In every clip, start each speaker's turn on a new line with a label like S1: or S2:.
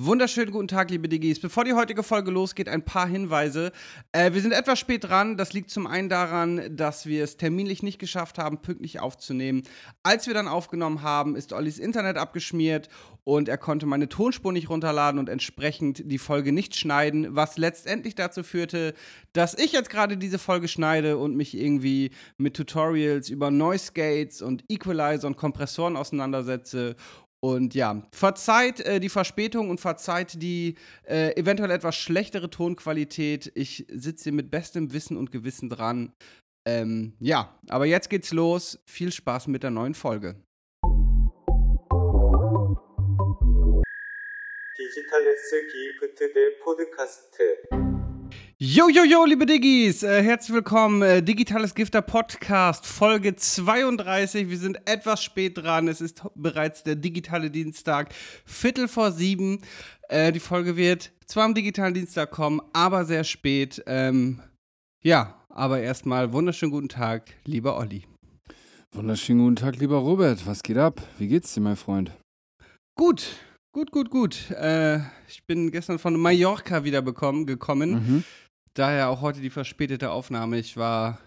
S1: Wunderschönen guten Tag, liebe Diggis. Bevor die heutige Folge losgeht, ein paar Hinweise. Äh, wir sind etwas spät dran. Das liegt zum einen daran, dass wir es terminlich nicht geschafft haben, pünktlich aufzunehmen. Als wir dann aufgenommen haben, ist Ollis Internet abgeschmiert und er konnte meine Tonspur nicht runterladen und entsprechend die Folge nicht schneiden, was letztendlich dazu führte, dass ich jetzt gerade diese Folge schneide und mich irgendwie mit Tutorials über Noise Gates und Equalizer und Kompressoren auseinandersetze und ja, verzeiht äh, die Verspätung und verzeiht die äh, eventuell etwas schlechtere Tonqualität. Ich sitze hier mit bestem Wissen und Gewissen dran. Ähm, ja, aber jetzt geht's los. Viel Spaß mit der neuen Folge.
S2: Digital S Gift der Podcast.
S1: Jo, jo, jo, liebe Diggis, äh, herzlich willkommen. Äh, Digitales Gifter Podcast, Folge 32. Wir sind etwas spät dran. Es ist bereits der digitale Dienstag, Viertel vor sieben. Äh, die Folge wird zwar am digitalen Dienstag kommen, aber sehr spät. Ähm, ja, aber erstmal wunderschönen guten Tag, lieber Olli.
S3: Wunderschönen guten Tag, lieber Robert. Was geht ab? Wie geht's dir, mein Freund?
S1: Gut, gut, gut, gut. Äh, ich bin gestern von Mallorca wieder bekommen, gekommen.
S3: Mhm.
S1: Daher auch heute die verspätete Aufnahme. Ich war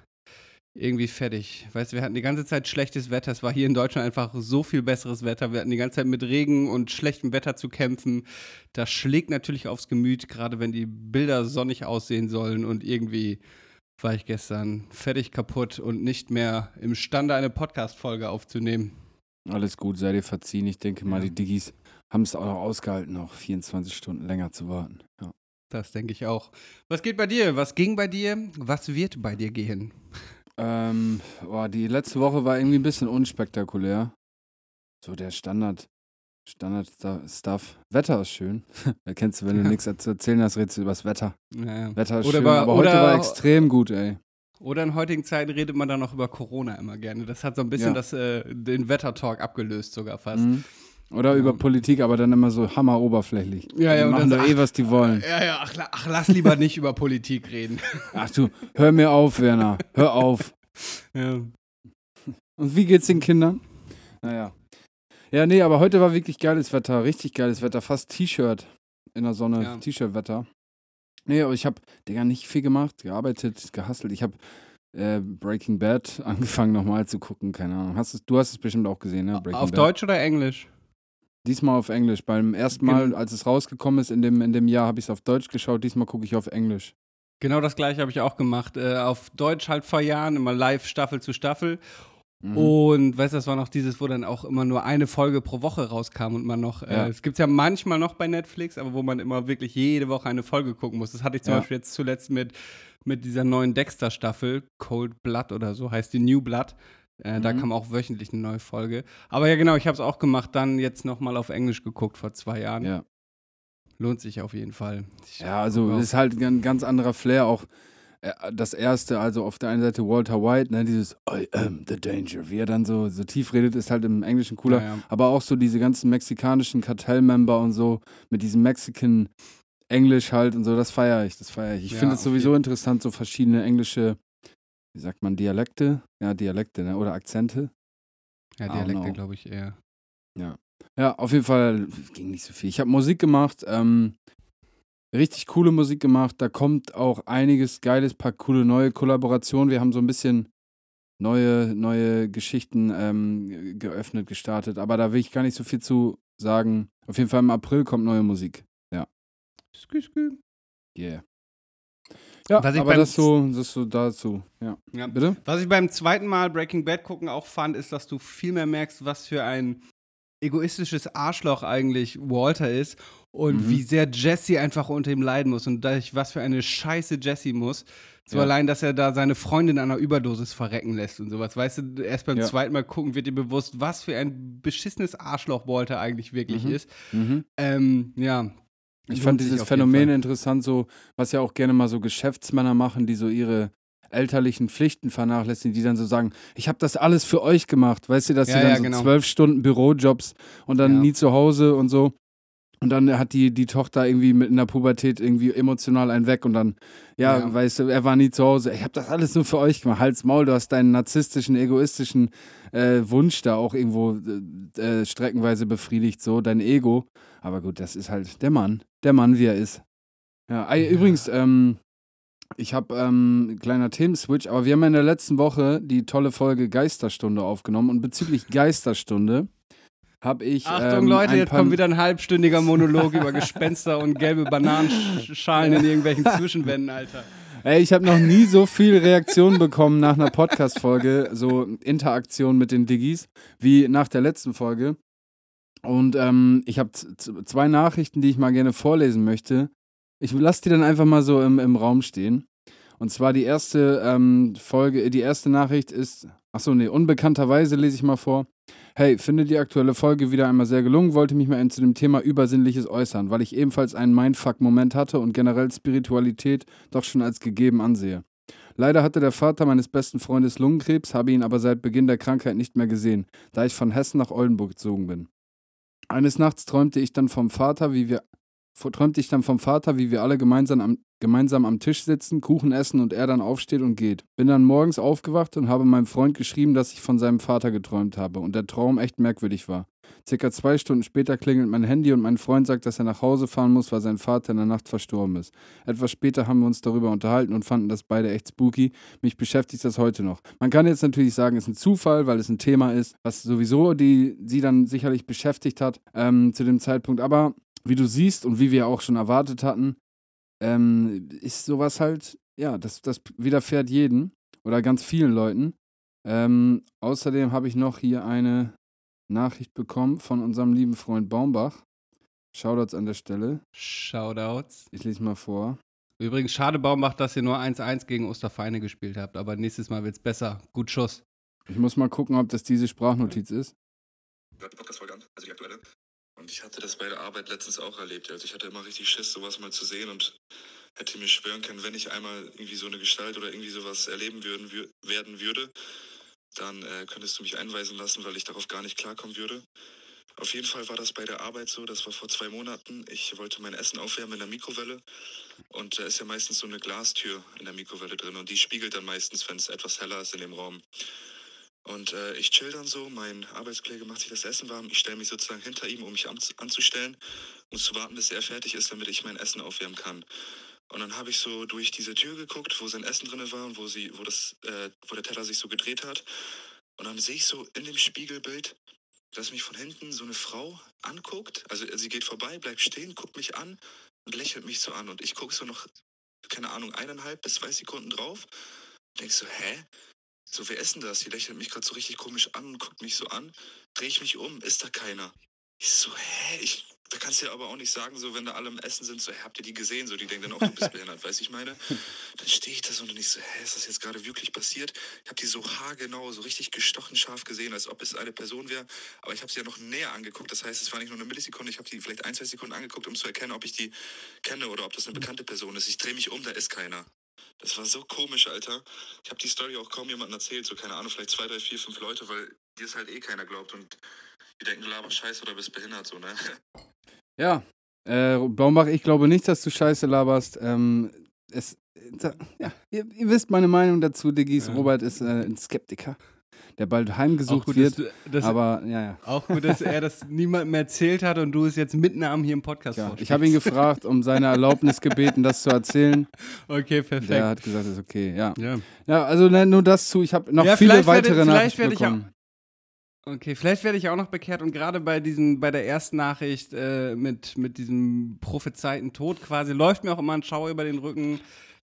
S1: irgendwie fertig. Weißt du, wir hatten die ganze Zeit schlechtes Wetter. Es war hier in Deutschland einfach so viel besseres Wetter. Wir hatten die ganze Zeit mit Regen und schlechtem Wetter zu kämpfen. Das schlägt natürlich aufs Gemüt, gerade wenn die Bilder sonnig aussehen sollen. Und irgendwie war ich gestern fertig kaputt und nicht mehr imstande, eine Podcast-Folge aufzunehmen.
S3: Alles gut, sei dir verziehen. Ich denke mal,
S1: Ja.
S3: die Diggis haben es auch noch ausgehalten, noch 24 Stunden länger zu warten. Ja.
S1: Das denke ich auch. Was geht bei dir? Was ging bei dir? Was wird bei dir gehen?
S3: Ähm, boah, die letzte Woche war irgendwie ein bisschen unspektakulär. So der Standard, Standard-Stuff. Wetter ist schön. Da kennst du, wenn du
S1: Ja.
S3: nichts zu erzählen hast, redest du über das Wetter.
S1: Naja.
S3: Wetter ist
S1: Oder
S3: schön,
S1: über-
S3: aber heute war extrem gut, ey.
S1: Oder in heutigen Zeiten redet man dann noch über Corona immer gerne. Das hat so ein bisschen
S3: Ja.
S1: das, äh, den Wettertalk abgelöst sogar fast.
S3: Mhm. Oder über Politik, aber dann immer so hammeroberflächlich.
S1: Ja, ja,
S3: Die
S1: und
S3: machen
S1: so,
S3: eh, was die wollen.
S1: Ja, ja, ach, ach lass lieber nicht über Politik reden.
S3: Ach du, hör mir auf, Werner. Hör auf.
S1: ja.
S3: Und wie geht's den Kindern? Naja. Ja, nee, aber heute war wirklich geiles Wetter, richtig geiles Wetter, fast T-Shirt in der Sonne,
S1: Ja.
S3: T-Shirt-Wetter. Nee, aber ich habe, Digga, nicht viel gemacht, gearbeitet, gehustelt. Ich habe äh, Breaking Bad angefangen nochmal zu gucken, keine Ahnung. Hast es, du hast es bestimmt auch gesehen, ne? Breaking
S1: Auf
S3: Bad.
S1: Deutsch oder Englisch?
S3: Diesmal auf Englisch. Beim ersten Mal,
S1: Gen-
S3: als es rausgekommen ist in dem, in dem Jahr, habe ich es auf Deutsch geschaut. Diesmal gucke ich auf Englisch.
S1: Genau das gleiche habe ich auch gemacht. Äh, auf Deutsch halt vor Jahren, immer live Staffel zu Staffel.
S3: Mhm.
S1: Und weißt du, das war noch dieses, wo dann auch immer nur eine Folge pro Woche rauskam und man noch, äh,
S3: Ja.
S1: es gibt ja manchmal noch bei Netflix, aber wo man immer wirklich jede Woche eine Folge gucken muss. Das hatte ich zum
S3: Ja.
S1: Beispiel jetzt zuletzt mit, mit dieser neuen Dexter-Staffel, Cold Blood oder so, heißt die New Blood. Äh, Da
S3: Mhm.
S1: kam auch wöchentlich eine neue Folge. Aber ja, genau, ich habe es auch gemacht, dann jetzt nochmal auf Englisch geguckt vor zwei Jahren.
S3: Ja.
S1: Lohnt sich auf jeden Fall. Ich
S3: Ja, also ist halt ein ganz anderer Flair. Auch äh, das erste, also auf der einen Seite Walter White, ne, dieses I am the danger, wie er dann so, so tief redet, ist halt im Englischen cooler.
S1: Ja, ja.
S3: Aber auch so diese ganzen mexikanischen Kartellmember und so mit diesem Mexican Englisch halt und so, das feiere ich, das feiere ich. Ich
S1: Ja,
S3: finde es sowieso interessant, so verschiedene englische, wie sagt man, Dialekte? Ja, Dialekte, ne? Oder Akzente.
S1: Ja, Dialekte, glaube ich, eher.
S3: Ja, auf jeden Fall ging nicht so viel. Ich habe Musik gemacht, ähm, richtig coole Musik gemacht. Da kommt auch einiges Geiles, paar coole neue Kollaborationen. Wir haben so ein bisschen neue, neue Geschichten ähm, geöffnet, gestartet. Aber da will ich gar nicht so viel zu sagen. Auf jeden Fall im April kommt neue Musik.
S1: Skü, skü.
S3: Yeah. Ja,
S1: Was ich
S3: aber
S1: beim
S3: das so, das so dazu. Ja.
S1: Ja.
S3: Bitte?
S1: Was ich beim zweiten Mal Breaking Bad gucken auch fand, ist, dass du viel mehr merkst, was für ein egoistisches Arschloch eigentlich Walter ist und
S3: Mhm.
S1: wie sehr Jesse einfach unter ihm leiden muss und dadurch, was für eine Scheiße Jesse muss. So
S3: Ja.
S1: allein, dass er da seine Freundin an einer Überdosis verrecken lässt und sowas. Weißt du, erst beim
S3: Ja.
S1: zweiten Mal gucken wird dir bewusst, was für ein beschissenes Arschloch Walter eigentlich wirklich
S3: Mhm.
S1: ist.
S3: Mhm.
S1: Ähm, ja.
S3: Ich
S1: Lohnt
S3: fand dieses Phänomen interessant, so, was ja auch gerne mal so Geschäftsmänner machen, die so ihre elterlichen Pflichten vernachlässigen, die dann so sagen, ich habe das alles für euch gemacht, weißt du, dass
S1: Ja,
S3: sie dann
S1: ja,
S3: so
S1: genau.
S3: zwölf Stunden Bürojobs und dann
S1: Ja.
S3: nie zu Hause und so. Und dann hat die, die Tochter irgendwie mit in der Pubertät irgendwie emotional einen weg und dann, ja,
S1: Ja.
S3: weißt du, er war nie zu Hause. Ich habe das alles nur für euch gemacht. Hals, Maul, du hast deinen narzisstischen, egoistischen äh, Wunsch da auch irgendwo äh, äh, streckenweise befriedigt, so, dein Ego. Aber gut, das ist halt der Mann. Der Mann, wie er ist. Ja, ey, übrigens, ähm, ich habe ähm, kleiner Themenswitch, aber wir haben ja in der letzten Woche die tolle Folge Geisterstunde aufgenommen und bezüglich Geisterstunde habe ich.
S1: Achtung,
S3: ähm,
S1: Leute, jetzt kommt wieder ein halbstündiger Monolog über Gespenster und gelbe Bananenschalen in irgendwelchen Zwischenwänden, Alter.
S3: Ey, ich habe noch nie so viel Reaktionen bekommen nach einer Podcast-Folge, so Interaktion mit den Diggis, wie nach der letzten Folge. Und ähm, ich habe zwei Nachrichten, die ich mal gerne vorlesen möchte. Ich lasse die dann einfach mal so im, im Raum stehen. Und zwar die erste ähm, Folge, die erste Nachricht ist, achso, nee, unbekannterweise lese ich mal vor. Hey, finde die aktuelle Folge wieder einmal sehr gelungen, wollte mich mal zu dem Thema Übersinnliches äußern, weil ich ebenfalls einen Mindfuck-Moment hatte und generell Spiritualität doch schon als gegeben ansehe. Leider hatte der Vater meines besten Freundes Lungenkrebs, habe ihn aber seit Beginn der Krankheit nicht mehr gesehen, da ich von Hessen nach Oldenburg gezogen bin. Eines Nachts träumte ich dann vom Vater, wie wir träumte ich dann vom Vater, wie wir alle gemeinsam am, gemeinsam am Tisch sitzen, Kuchen essen und er dann aufsteht und geht. Bin dann morgens aufgewacht und habe meinem Freund geschrieben, dass ich von seinem Vater geträumt habe und der Traum echt merkwürdig war. Circa zwei Stunden später klingelt mein Handy und mein Freund sagt, dass er nach Hause fahren muss, weil sein Vater in der Nacht verstorben ist. Etwas später haben wir uns darüber unterhalten und fanden das beide echt spooky. Mich beschäftigt das heute noch. Man kann jetzt natürlich sagen, es ist ein Zufall, weil es ein Thema ist, was sowieso die sie dann sicherlich beschäftigt hat ähm, zu dem Zeitpunkt. Aber wie du siehst und wie wir auch schon erwartet hatten, ähm, ist sowas halt, ja, das, das widerfährt jeden oder ganz vielen Leuten. Ähm, außerdem habe ich noch hier eine Nachricht bekommen von unserem lieben Freund Baumbach. Shoutouts an der Stelle.
S1: Shoutouts.
S3: Ich lese mal vor.
S1: Übrigens, schade, Baumbach, dass ihr nur 1-1 gegen Osterfeine gespielt habt, aber nächstes Mal wird's besser. Gut Schuss.
S3: Ich muss mal gucken, ob das diese Sprachnotiz ist.
S4: hört die Podcast-Folge an, also die aktuelle. Ich hatte das bei der Arbeit letztens auch erlebt. Also ich hatte immer richtig Schiss, sowas mal zu sehen und hätte mir schwören können, wenn ich einmal irgendwie so eine Gestalt oder irgendwie sowas erleben würden, wür werden würde, dann äh, könntest du mich einweisen lassen, weil ich darauf gar nicht klarkommen würde. Auf jeden Fall war das bei der Arbeit so, das war vor zwei Monaten. Ich wollte mein Essen aufwärmen in der Mikrowelle und da ist ja meistens so eine Glastür in der Mikrowelle drin und die spiegelt dann meistens, wenn es etwas heller ist in dem Raum. Und äh, ich chill dann so, mein Arbeitskollege macht sich das Essen warm, ich stelle mich sozusagen hinter ihm, um mich an, anzustellen und zu warten, bis er fertig ist, damit ich mein Essen aufwärmen kann. Und dann habe ich so durch diese Tür geguckt, wo sein Essen drin war und wo, sie, wo, das, äh, wo der Teller sich so gedreht hat. Und dann sehe ich so in dem Spiegelbild, dass mich von hinten so eine Frau anguckt. Also sie geht vorbei, bleibt stehen, guckt mich an und lächelt mich so an. Und ich gucke so noch, keine Ahnung, eineinhalb bis zwei Sekunden drauf. Denk so, hä? So, wer ist denn das? Die lächelt mich gerade so richtig komisch an und guckt mich so an. Dreh ich mich um, ist da keiner. Ich so, hä? Ich, da kannst du ja aber auch nicht sagen, so, wenn da alle im Essen sind, so, hä, habt ihr die gesehen? So, die denken dann auch, du bist behindert, weißt du, ich meine? Dann stehe ich da so und ich so, hä, ist das jetzt gerade wirklich passiert? Ich habe die so haargenau, so richtig gestochen scharf gesehen, als ob es eine Person wäre. Aber ich habe sie ja noch näher angeguckt. Das heißt, es war nicht nur eine Millisekunde, ich habe die vielleicht ein, zwei Sekunden angeguckt, um zu erkennen, ob ich die kenne oder ob das eine bekannte Person ist. Ich drehe mich um, da ist keiner. Das war so komisch, Alter. Ich habe die Story auch kaum jemandem erzählt, so keine Ahnung, vielleicht zwei, drei, vier, fünf Leute, weil dir es halt eh keiner glaubt und die denken, du laberst Scheiße oder bist behindert, so, ne?
S3: Ja, äh, Baumbach, ich glaube nicht, dass du Scheiße laberst. Ähm, es, da, ja, ihr, ihr wisst meine Meinung dazu, Diggis.
S1: Ja.
S3: Robert ist äh, ein Skeptiker, der bald heimgesucht
S1: gut,
S3: wird.
S1: dass, dass,
S3: aber ja, ja.
S1: auch gut, dass er das niemandem erzählt hat und du es jetzt mitten am hier im Podcast
S3: ja. Ich habe ihn gefragt, um seine Erlaubnis gebeten, das zu erzählen.
S1: Okay, perfekt.
S3: Der hat gesagt, das ist okay, ja.
S1: ja.
S3: Ja, also ne, nur das zu. Ich habe noch
S1: Ja,
S3: viele
S1: werde-
S3: weitere Nachrichten
S1: werde ich ja-
S3: bekommen.
S1: Okay, vielleicht werde ich auch noch bekehrt und gerade bei diesem, bei der ersten Nachricht äh, mit, mit diesem prophezeiten Tod quasi läuft mir auch immer ein Schauer über den Rücken.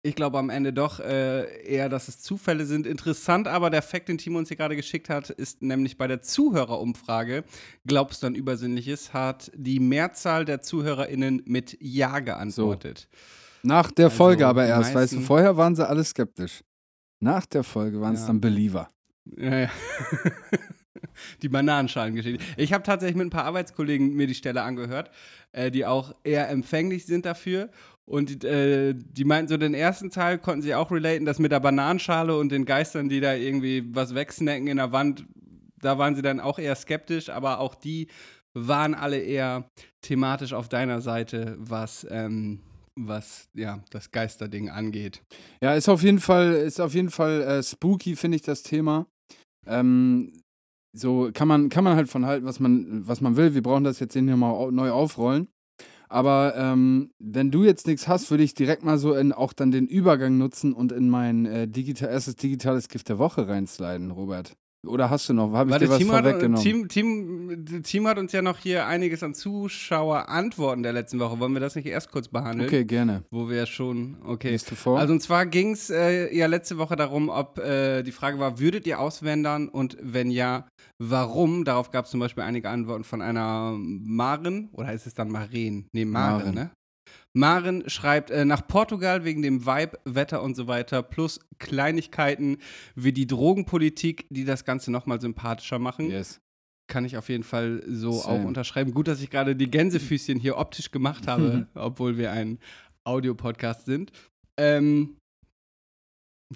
S1: Ich glaube am Ende doch äh, eher, dass es Zufälle sind. Interessant aber, der Fakt, den Timo uns hier gerade geschickt hat, ist nämlich bei der Zuhörerumfrage, glaubst du an Übersinnliches, hat die Mehrzahl der ZuhörerInnen mit Ja geantwortet.
S3: Nach der
S1: Also,
S3: Folge aber erst, weißt du, vorher waren sie alle skeptisch. Nach der Folge waren es
S1: Ja.
S3: dann Believer.
S1: Ja, ja. die Bananenschalengeschichte. Ich habe tatsächlich mit ein paar Arbeitskollegen mir die Stelle angehört, äh, die auch eher empfänglich sind dafür. Und äh, die meinten so, den ersten Teil konnten sie auch relaten, das mit der Bananenschale und den Geistern, die da irgendwie was wegsnacken in der Wand, da waren sie dann auch eher skeptisch, aber auch die waren alle eher thematisch auf deiner Seite, was, ähm, was ja, das Geisterding angeht.
S3: Ja, ist auf jeden Fall, ist auf jeden Fall äh, spooky, finde ich, das Thema. Ähm, so kann man, kann man halt von halten, was man, was man will. Wir brauchen das jetzt hier mal neu aufrollen. Aber ähm, wenn du jetzt nichts hast, würde ich direkt mal so in auch dann den Übergang nutzen und in mein äh, digital, erstes digitales Gift der Woche reinsliden, Robert. Oder hast du noch? Habe ich dir was
S1: Team hat,
S3: vorweggenommen?
S1: Team, Team, Team hat uns ja noch hier einiges an Zuschauerantworten der letzten Woche. Wollen wir das nicht erst kurz behandeln?
S3: okay, gerne.
S1: Wo wir schon, okay.
S3: Vor?
S1: Also und zwar ging es äh, ja letzte Woche darum, ob äh, die Frage war, würdet ihr auswandern und wenn ja, warum? Darauf gab es zum Beispiel einige Antworten von einer Maren, oder heißt es dann Maren? Nee, Maren,
S3: Maren.
S1: ne? Maren schreibt äh, nach Portugal wegen dem Vibe, Wetter und so weiter, plus Kleinigkeiten wie die Drogenpolitik, die das Ganze nochmal sympathischer machen.
S3: yes.
S1: Kann ich auf jeden Fall so
S3: Same.
S1: auch unterschreiben. Gut, dass ich gerade die Gänsefüßchen hier optisch gemacht habe, obwohl wir ein Audiopodcast sind. Ähm,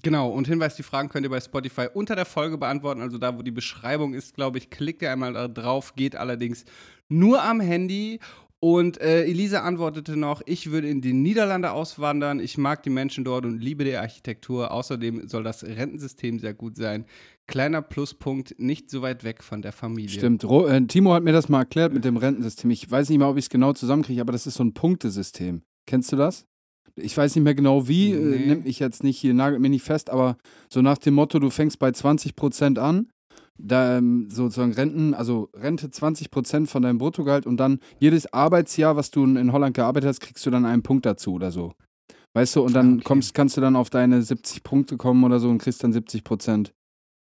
S1: genau, und Hinweis, die Fragen könnt ihr bei Spotify unter der Folge beantworten, also da, wo die Beschreibung ist, glaube ich. Klickt ihr einmal da drauf, geht allerdings nur am Handy. Und äh, Elisa antwortete noch, ich würde in die Niederlande auswandern, ich mag die Menschen dort und liebe die Architektur. Außerdem soll das Rentensystem sehr gut sein. Kleiner Pluspunkt, nicht so weit weg von der Familie.
S3: Stimmt. Äh, Timo hat mir das mal erklärt mit dem Rentensystem. Ich weiß nicht mal, ob ich es genau zusammenkriege, aber das ist so ein Punktesystem. Kennst du das? Ich weiß nicht mehr genau wie,
S1: Nee.
S3: äh, nimmt mich jetzt nicht hier, nagelt mir nicht fest, aber so nach dem Motto, du fängst bei 20% an, da ähm, sozusagen Renten, also Rente 20% von deinem Bruttogehalt und dann jedes Arbeitsjahr, was du in Holland gearbeitet hast, kriegst du dann einen Punkt dazu oder so. Weißt du, und dann
S1: Ah, okay.
S3: kommst, kannst du dann auf deine 70 Punkte kommen oder so und kriegst dann 70%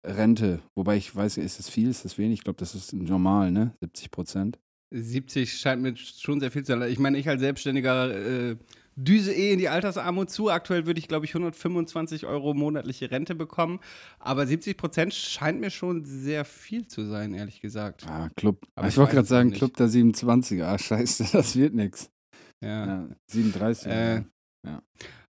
S3: Rente. Wobei ich weiß, ist das viel, ist das wenig? Ich glaube, das ist normal, ne? 70%.
S1: 70 scheint mir schon sehr viel zu sein. Ich meine, ich als Selbstständiger äh, düse eh in die Altersarmut zu. Aktuell würde ich, glaube ich, 125 Euro monatliche Rente bekommen. Aber 70 Prozent scheint mir schon sehr viel zu sein, ehrlich gesagt.
S3: Ah, Club.
S1: Aber
S3: ich
S1: ich
S3: wollte gerade sagen,
S1: noch
S3: Club der 27er. Ah, scheiße, das wird nix.
S1: Ja.
S3: Ja, 37.
S1: Äh,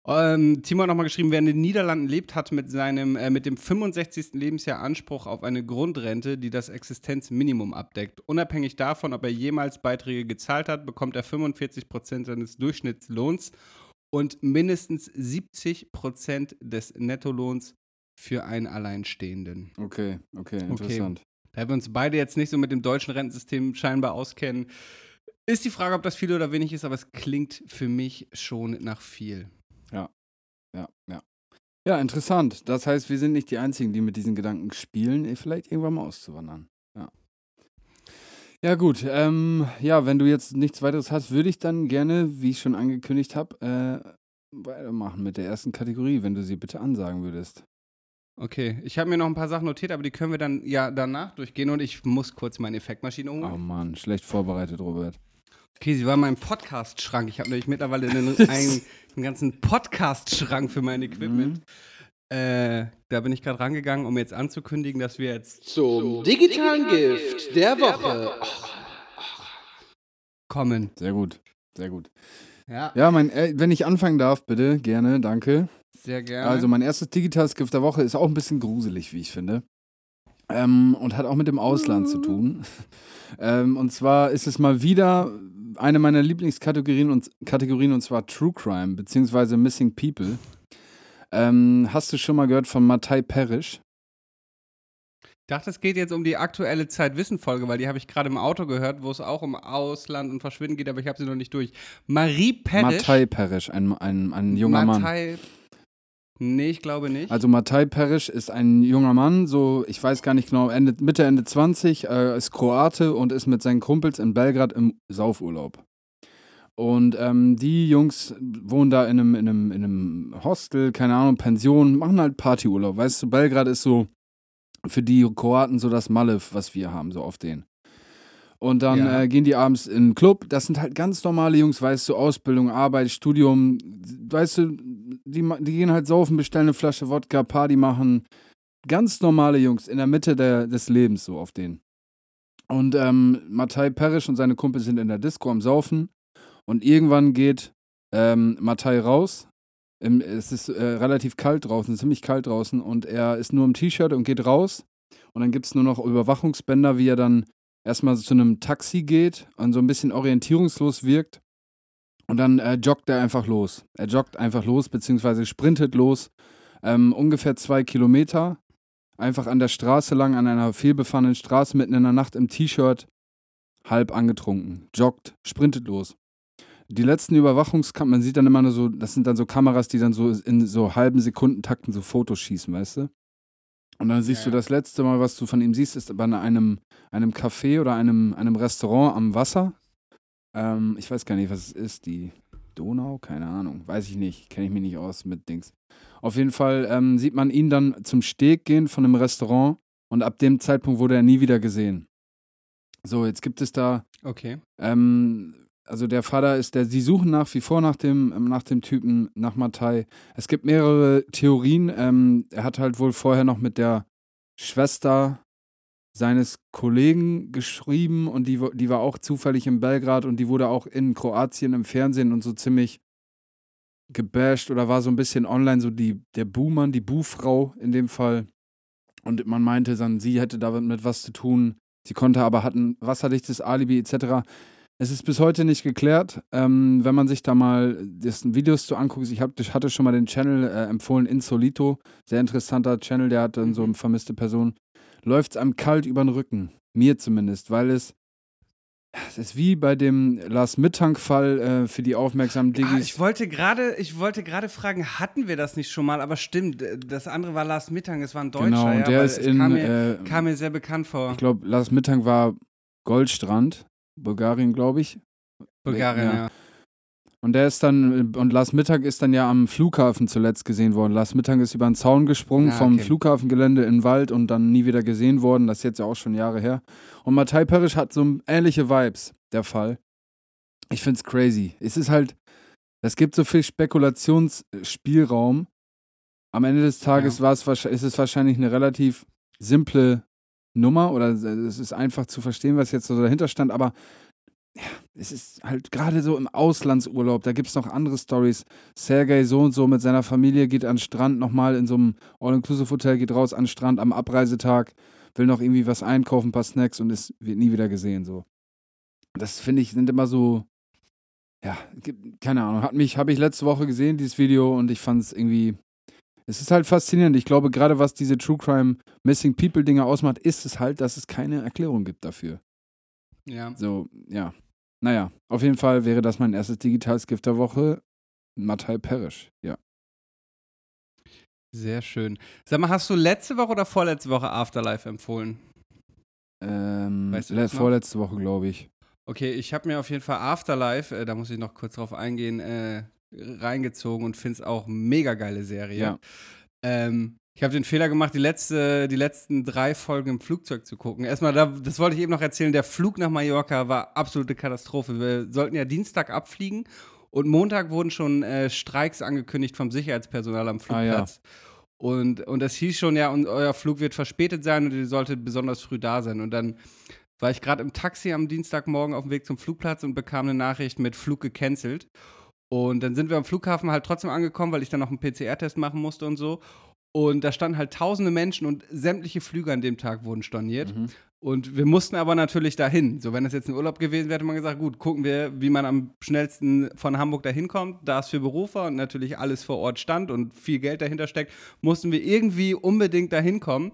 S1: Ähm, Timo hat nochmal geschrieben, wer in den Niederlanden lebt, hat mit seinem, äh, mit dem 65. Lebensjahr Anspruch auf eine Grundrente, die das Existenzminimum abdeckt. Unabhängig davon, ob er jemals Beiträge gezahlt hat, bekommt er 45 Prozent seines Durchschnittslohns und mindestens 70 Prozent des Nettolohns für einen Alleinstehenden.
S3: okay, okay, interessant.
S1: Da wir uns beide jetzt nicht so mit dem deutschen Rentensystem scheinbar auskennen, ist die Frage, ob das viel oder wenig ist, aber es klingt für mich schon nach viel.
S3: Ja, ja. Ja, interessant. Das heißt, wir sind nicht die Einzigen, die mit diesen Gedanken spielen, eh, vielleicht irgendwann mal auszuwandern. Ja. Ja, gut. Ähm, ja, wenn du jetzt nichts weiteres hast, würde ich dann gerne, wie ich schon angekündigt habe, äh, weitermachen mit der ersten Kategorie, wenn du sie bitte ansagen würdest.
S1: Okay, ich habe mir noch ein paar Sachen notiert, aber die können wir dann ja danach durchgehen und ich muss kurz meine Effektmaschine
S3: Oh
S1: umgehen.
S3: Mann, schlecht vorbereitet, Robert.
S1: Okay, sie war mein Podcast-Schrank. Ich habe nämlich mittlerweile einen, einen, einen ganzen Podcast-Schrank für mein Equipment. Äh, da bin ich gerade rangegangen, um jetzt anzukündigen, dass wir jetzt
S5: Zum digitalen Gift der Woche.
S1: kommen.
S3: Sehr gut, sehr gut.
S1: Ja,
S3: Ja, mein, äh, wenn ich anfangen darf, bitte, gerne, danke.
S1: sehr gerne.
S3: Also mein erstes digitales Gift der Woche ist auch ein bisschen gruselig, wie ich finde. Ähm, und hat auch mit dem Ausland zu tun. ähm, und zwar ist es mal wieder eine meiner Lieblingskategorien und, Kategorien, und zwar True Crime, beziehungsweise Missing People. Ähm, hast du schon mal gehört von Matthai Perisch?
S1: ich dachte, es geht jetzt um die aktuelle Zeit-Wissen-Folge, weil die habe ich gerade im Auto gehört, wo es auch um Ausland und Verschwinden geht, aber ich habe sie noch nicht durch. Marie Perisch.
S3: Matthai Perisch, ein, ein, ein junger Mann.
S1: Nee, ich glaube nicht.
S3: Also Matthai Perisch ist ein junger Mann, so ich weiß gar nicht genau, Ende, Mitte, Ende 20, äh, ist Kroate und ist mit seinen Kumpels in Belgrad im Saufurlaub. Und ähm, die Jungs wohnen da in einem, in, einem, in einem Hostel, keine Ahnung, Pension, machen halt Partyurlaub. Weißt du, Belgrad ist so für die Kroaten so das Malle, was wir haben, so auf den. Und dann
S1: Ja.
S3: äh, gehen die abends in den Club. Das sind halt ganz normale Jungs, weißt du, Ausbildung, Arbeit, Studium. Weißt du, die, die gehen halt saufen, bestellen eine Flasche Wodka, Party machen. Ganz normale Jungs in der Mitte der, des Lebens, so auf denen. Und ähm, Matthai Perisch und seine Kumpel sind in der Disco am Saufen. Und irgendwann geht ähm, Matthai raus. Im, es ist äh, relativ kalt draußen, ziemlich kalt draußen. Und er ist nur im T-Shirt und geht raus. Und dann gibt es nur noch Überwachungsbänder, wie er dann erstmal zu einem Taxi geht und so ein bisschen orientierungslos wirkt. Und dann äh, joggt er einfach los. Er joggt einfach los, beziehungsweise sprintet los. Ähm, ungefähr zwei Kilometer. Einfach an der Straße lang, an einer fehlbefahrenen Straße, mitten in der Nacht im T-Shirt, halb angetrunken. Joggt, sprintet los. Die letzten Überwachungskameras, man sieht dann immer nur so, das sind dann so Kameras, die dann so in so halben Sekundentakten so Fotos schießen, weißt du? Und dann siehst
S1: Ja,
S3: du das letzte Mal, was du von ihm siehst, ist bei einem, einem Café oder einem, einem Restaurant am Wasser. Ähm, ich weiß gar nicht, was es ist. Die Donau? Keine Ahnung. Weiß ich nicht. Kenne ich mich nicht aus mit Dings. Auf jeden Fall ähm, sieht man ihn dann zum Steg gehen von einem Restaurant und ab dem Zeitpunkt wurde er nie wieder gesehen. So, jetzt gibt es da
S1: Okay.
S3: ähm, also der Vater ist der, sie suchen nach wie vor nach dem, nach dem Typen, nach Matai. Es gibt mehrere Theorien. Ähm, er hat halt wohl vorher noch mit der Schwester seines Kollegen geschrieben und die, die war auch zufällig in Belgrad und die wurde auch in Kroatien im Fernsehen und so ziemlich gebasht oder war so ein bisschen online, so die, der Buhmann, die Buhfrau in dem Fall. Und man meinte dann, sie hätte damit was zu tun. Sie konnte aber, hat ein wasserdichtes Alibi etc. Es ist bis heute nicht geklärt. Ähm, wenn man sich da mal dessen Videos zu anguckt, ich, hab, ich hatte schon mal den Channel äh, empfohlen, Insolito, sehr interessanter Channel, der hat dann so eine vermisste Person, läuft es einem kalt über den Rücken. Mir zumindest, weil es, es ist wie bei dem Lars Mittank-Fall äh, für die aufmerksamen
S1: Ah,
S3: Diggis.
S1: ich wollte gerade, ich wollte gerade fragen, hatten wir das nicht schon mal? Aber stimmt, das andere war Lars Mittag, es war ein Deutscher.
S3: genau,
S1: ja,
S3: und der
S1: weil
S3: ist in,
S1: kam mir,
S3: äh,
S1: kam mir sehr bekannt vor.
S3: ich glaube, Lars Mittank war Goldstrand, Bulgarien, glaube ich.
S1: Bulgarien,
S3: ja.
S1: ja.
S3: Und der ist dann, und Lars Mittag ist dann ja am Flughafen zuletzt gesehen worden. Lars Mittag ist über den Zaun gesprungen
S1: Ah,
S3: vom
S1: okay.
S3: Flughafengelände in den Wald und dann nie wieder gesehen worden. Das ist jetzt ja auch schon Jahre her. Und Matthai Perisch hat so ähnliche Vibes, der Fall. Ich find's crazy. Es ist halt, es gibt so viel Spekulationsspielraum. Am Ende des Tages
S1: Ja.
S3: war es, ist es wahrscheinlich eine relativ simple Nummer oder es ist einfach zu verstehen, was jetzt so dahinter stand, aber ja, es ist halt gerade so im Auslandsurlaub, da gibt es noch andere Stories. Sergei so und so mit seiner Familie geht an den Strand nochmal in so einem All-Inclusive-Hotel, geht raus an den Strand am Abreisetag, will noch irgendwie was einkaufen, ein paar Snacks und es wird nie wieder gesehen. So. Das finde ich, sind immer so, ja, keine Ahnung. Hat mich, habe ich letzte Woche gesehen, dieses Video, und ich fand es irgendwie. Es ist halt faszinierend. Ich glaube, gerade was diese True Crime Missing People Dinge ausmacht, ist es halt, dass es keine Erklärung gibt dafür.
S1: ja.
S3: So, ja. Naja, auf jeden Fall wäre das mein erstes digitales Gift der Woche. Matthai Perisch, ja.
S1: Sehr schön. Sag mal, hast du letzte Woche oder vorletzte Woche Afterlife empfohlen?
S3: Ähm,
S1: Weißt du
S3: vorletzte Woche, glaube ich.
S1: Okay, ich habe mir auf jeden Fall Afterlife, äh, da muss ich noch kurz drauf eingehen, äh, reingezogen und finde es auch mega geile Serie.
S3: Ja.
S1: Ähm, ich habe den Fehler gemacht, die, letzte, die letzten drei Folgen im Flugzeug zu gucken. Erstmal, da, das wollte ich eben noch erzählen, der Flug nach Mallorca war absolute Katastrophe. Wir sollten ja Dienstag abfliegen und Montag wurden schon äh, Streiks angekündigt vom Sicherheitspersonal am
S3: Ah, ja.
S1: Flugplatz. Und, und das hieß schon, ja, und euer Flug wird verspätet sein und ihr solltet besonders früh da sein. Und dann war ich gerade im Taxi am Dienstagmorgen auf dem Weg zum Flugplatz und bekam eine Nachricht mit Flug gecancelt. Und dann sind wir am Flughafen halt trotzdem angekommen, weil ich dann noch einen PCR-Test machen musste und so. Und da standen halt tausende Menschen und sämtliche Flüge an dem Tag wurden storniert.
S3: Mhm.
S1: Und wir mussten aber natürlich dahin. So, wenn das jetzt ein Urlaub gewesen wäre, hätte man gesagt, gut, gucken wir, wie man am schnellsten von Hamburg dahin kommt. Da es für Berufer und natürlich alles vor Ort stand und viel Geld dahinter steckt, mussten wir irgendwie unbedingt dahin kommen.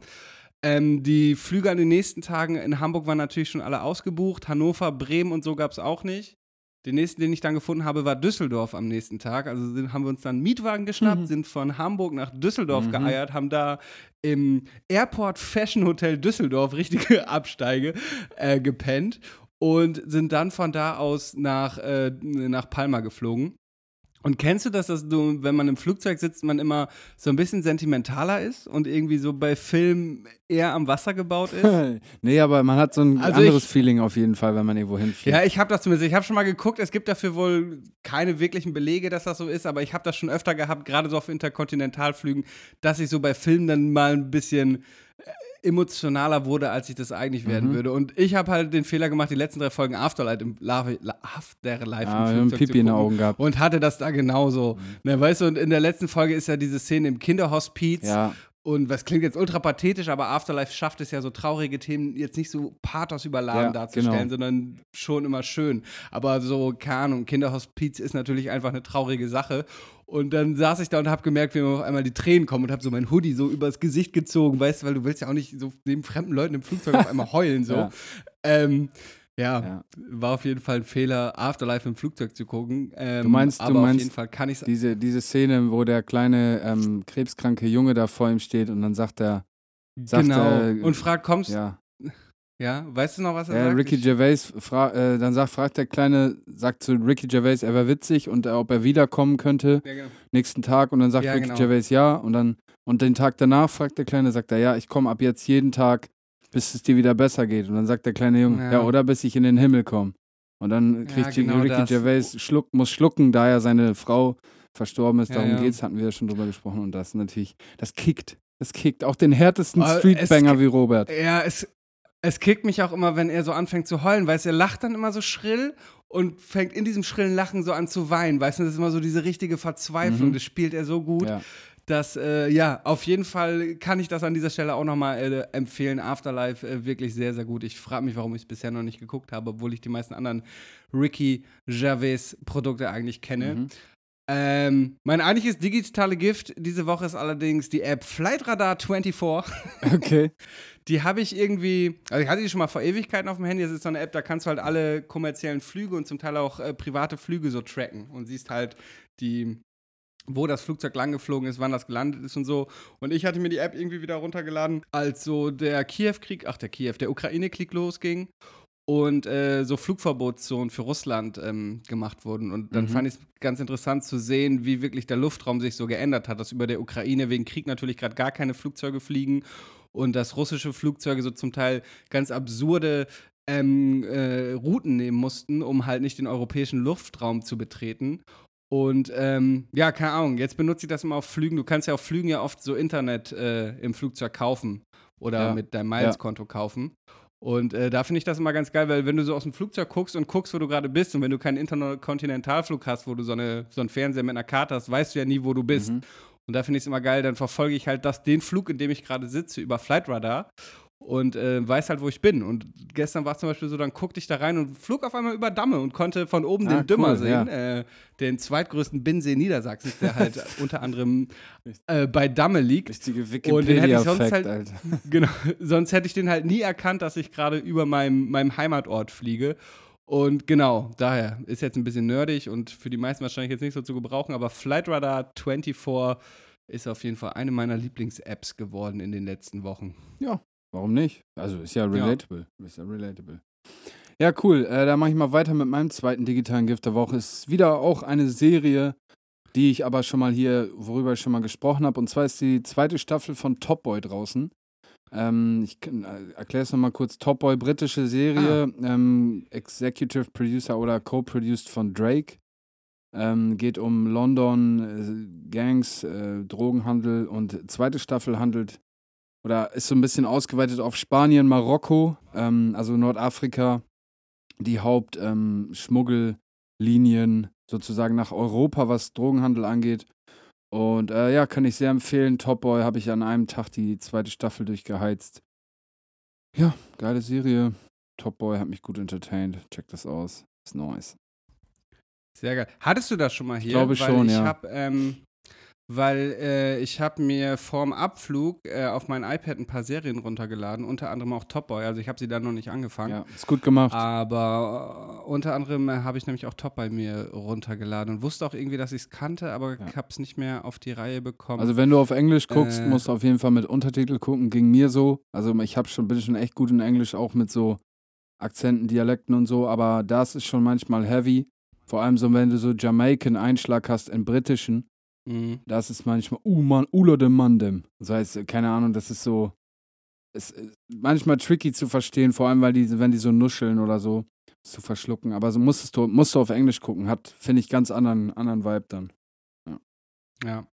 S1: Ähm, die Flüge an den nächsten Tagen in Hamburg waren natürlich schon alle ausgebucht. Hannover, Bremen und so gab es auch nicht. Den nächsten, den ich dann gefunden habe, war Düsseldorf am nächsten Tag. Also sind, haben wir uns dann einen Mietwagen geschnappt,
S3: Mhm.
S1: sind von Hamburg nach Düsseldorf
S3: Mhm.
S1: geeiert, haben da im Airport Fashion Hotel Düsseldorf, richtige Absteige, äh, gepennt und sind dann von da aus nach, äh, nach Palma geflogen. Und kennst du das, dass du, wenn man im Flugzeug sitzt, man immer so ein bisschen sentimentaler ist und irgendwie so bei Filmen eher am Wasser gebaut ist?
S3: nee, aber man hat so ein
S1: Also
S3: anderes
S1: ich-
S3: Feeling auf jeden Fall, wenn man irgendwo hinfliegt.
S1: Ja, ich habe das zumindest. Ich habe schon mal geguckt. Es gibt dafür wohl keine wirklichen Belege, dass das so ist, aber ich habe das schon öfter gehabt, gerade so auf Interkontinentalflügen, dass ich so bei Filmen dann mal ein bisschen emotionaler wurde, als ich das eigentlich werden
S3: Mhm.
S1: würde. Und ich habe halt den Fehler gemacht, die letzten drei Folgen Afterlife im, Afterlife
S3: Ah,
S1: im Flugzeug
S3: Pipi in den Augen gehabt.
S1: und hatte das da genauso. Ne, weißt du, und in der letzten Folge ist ja diese Szene im Kinderhospiz,
S3: Ja,
S1: Und was klingt jetzt ultra pathetisch, aber Afterlife schafft es ja so traurige Themen jetzt nicht so pathos überladen
S3: Ja,
S1: darzustellen,
S3: genau.
S1: sondern schon immer schön. Aber so, keine Ahnung, Kinderhospiz ist natürlich einfach eine traurige Sache. Und dann saß ich da und habe gemerkt, wie mir auf einmal die Tränen kommen und habe so mein Hoodie so übers Gesicht gezogen, weißt du, weil du willst ja auch nicht so neben fremden Leuten im Flugzeug auf einmal heulen so.
S3: Ja.
S1: Ähm, ja,
S3: Ja.
S1: war auf jeden Fall ein Fehler, Afterlife im Flugzeug zu gucken. Ähm,
S3: Du meinst- du
S1: aber auf
S3: meinst
S1: jeden Fall kann ich
S3: Diese, diese Szene, wo der kleine ähm, krebskranke Junge da vor ihm steht und dann sagt er, sagt
S1: Genau.
S3: er,
S1: und fragt, kommst
S3: ja,
S1: Ja, weißt du noch, was er
S3: äh,
S1: sagt?
S3: Ricky
S1: Ich-
S3: Gervais, fra äh, dann sagt, fragt der Kleine, sagt zu Ricky Gervais, er wäre witzig und äh, ob er wiederkommen könnte
S1: ja, genau.
S3: nächsten Tag und dann sagt
S1: Ja,
S3: Ricky
S1: genau.
S3: Gervais ja und dann und den Tag danach fragt der Kleine, sagt er ja, ich komme ab jetzt jeden Tag, bis es dir wieder besser geht und dann sagt der kleine Junge, ja,
S1: Ja.
S3: oder bis ich in den Himmel komme. Und dann
S1: Ja,
S3: kriegt
S1: genau
S3: Ricky
S1: das.
S3: Gervais schluck, muss schlucken, da ja seine Frau verstorben ist.
S1: Ja,
S3: Darum
S1: ja.
S3: geht's, hatten wir ja schon drüber gesprochen. Und das natürlich, das kickt. Das kickt auch den härtesten
S1: es
S3: Streetbanger wie Robert.
S1: Ja, es, es kickt mich auch immer, wenn er so anfängt zu heulen, weißt du, er lacht dann immer so schrill und fängt in diesem schrillen Lachen so an zu weinen, weißt du, das ist immer so diese richtige Verzweiflung,
S3: Mhm.
S1: das spielt er so gut.
S3: Ja.
S1: Dass, äh, ja, auf jeden Fall kann ich das an dieser Stelle auch nochmal äh, empfehlen. Afterlife äh, wirklich sehr, sehr gut. Ich frage mich, warum ich es bisher noch nicht geguckt habe, obwohl ich die meisten anderen Ricky Gervais Produkte eigentlich kenne.
S3: Mhm.
S1: Ähm, mein eigentliches digitale Gift diese Woche ist allerdings die App Flightradar 24.
S3: Okay.
S1: Die habe ich irgendwie, also ich hatte die schon mal vor Ewigkeiten auf dem Handy. Das ist so eine App, da kannst du halt alle kommerziellen Flüge und zum Teil auch äh, private Flüge so tracken und siehst halt die, wo das Flugzeug lang geflogen ist, wann das gelandet ist und so. Und ich hatte mir die App irgendwie wieder runtergeladen, als so der Kiew-Krieg, ach der Kiew, der Ukraine-Krieg losging und äh, so Flugverbotszonen für Russland ähm, gemacht wurden. Und dann
S3: Mhm.
S1: fand ich es ganz interessant zu sehen, wie wirklich der Luftraum sich so geändert hat, dass über der Ukraine wegen Krieg natürlich gerade gar keine Flugzeuge fliegen und dass russische Flugzeuge so zum Teil ganz absurde ähm, äh, Routen nehmen mussten, um halt nicht den europäischen Luftraum zu betreten. Und ähm, ja, keine Ahnung, jetzt benutze ich das immer auf Flügen. Du kannst ja auf Flügen ja oft so Internet äh, im Flugzeug kaufen oder
S3: Ja.
S1: mit deinem Miles-Konto kaufen. Und äh, da finde ich das immer ganz geil, weil wenn du so aus dem Flugzeug guckst und guckst, wo du gerade bist und wenn du keinen Interkontinentalflug hast, wo du so, eine, so einen Fernseher mit einer Karte hast, weißt du ja nie, wo du bist.
S3: Mhm.
S1: Und da finde ich es immer geil, dann verfolge ich halt das, den Flug, in dem ich gerade sitze, über Flightradar und äh, weiß halt, wo ich bin. Und gestern war es zum Beispiel so, dann guckte ich da rein und flog auf einmal über Damme und konnte von oben
S3: Ah,
S1: den Dümmer
S3: cool,
S1: sehen,
S3: ja.
S1: äh, den zweitgrößten Binnensee Niedersachsens, der halt unter anderem äh, bei Damme liegt.
S3: Richtige
S1: Und den hätte ich sonst halt-
S3: Alter.
S1: Genau, sonst hätte ich den halt nie erkannt, dass ich gerade über meinem, meinem Heimatort fliege. Und genau, daher ist jetzt ein bisschen nerdig und für die meisten wahrscheinlich jetzt nicht so zu gebrauchen, aber Flightradar 24 ist auf jeden Fall eine meiner Lieblings-Apps geworden in den letzten Wochen.
S3: Warum nicht? Also ist ja relatable. Ist ja relatable. Ja, cool. Äh, da mache ich mal weiter mit meinem zweiten digitalen Gift der Woche. Ist wieder auch eine Serie, die ich aber schon mal hier, worüber ich schon mal gesprochen habe. Und zwar ist die zweite Staffel von Top Boy draußen. Ähm, ich äh, erkläre es nochmal kurz. Top Boy, britische Serie, ähm, Executive Producer oder Co-produced von Drake. Ähm, geht um London, äh, Gangs, äh, Drogenhandel und zweite Staffel handelt oder ist so ein bisschen ausgeweitet auf Spanien, Marokko, ähm, also Nordafrika, die Hauptschmuggellinien sozusagen nach Europa, was Drogenhandel angeht. Und äh, ja, kann ich sehr empfehlen. Top Boy habe ich an einem Tag die zweite Staffel durchgeheizt. Ja, geile Serie. Top Boy hat mich gut entertained. Check das aus. Ist nice.
S1: Sehr geil. Hattest du das schon mal hier?
S3: glaube
S1: weil
S3: schon,
S1: ich
S3: ja.
S1: Hab, ähm, weil äh, ich habe mir vorm Abflug äh, auf mein iPad ein paar Serien runtergeladen, unter anderem auch Top Boy. Also ich habe sie dann noch nicht angefangen.
S3: Ja, ist gut gemacht.
S1: Aber äh, unter anderem äh, habe ich nämlich auch Top bei mir runtergeladen und wusste auch irgendwie, dass ich es kannte, aber
S3: Ja.
S1: ich habe es nicht mehr auf die Reihe bekommen.
S3: Also wenn du auf Englisch guckst,
S1: Äh.
S3: musst du auf jeden Fall mit Untertitel gucken. Ging mir so. Also ich hab schon, bin schon echt gut in Englisch, auch mit so Akzenten, Dialekten und so. Aber das ist schon manchmal heavy. Vor allem so, wenn du so Jamaican-Einschlag hast im Britischen.
S1: Mhm.
S3: Das ist manchmal, uh man, ulo de mandem. Das heißt, keine Ahnung, das ist so, es ist manchmal tricky zu verstehen, vor allem, weil die, wenn die so nuscheln oder so, zu verschlucken. Aber so musstest du, musst du auf Englisch gucken. Hat, finde ich, ganz anderen, anderen Vibe dann.
S1: Ja.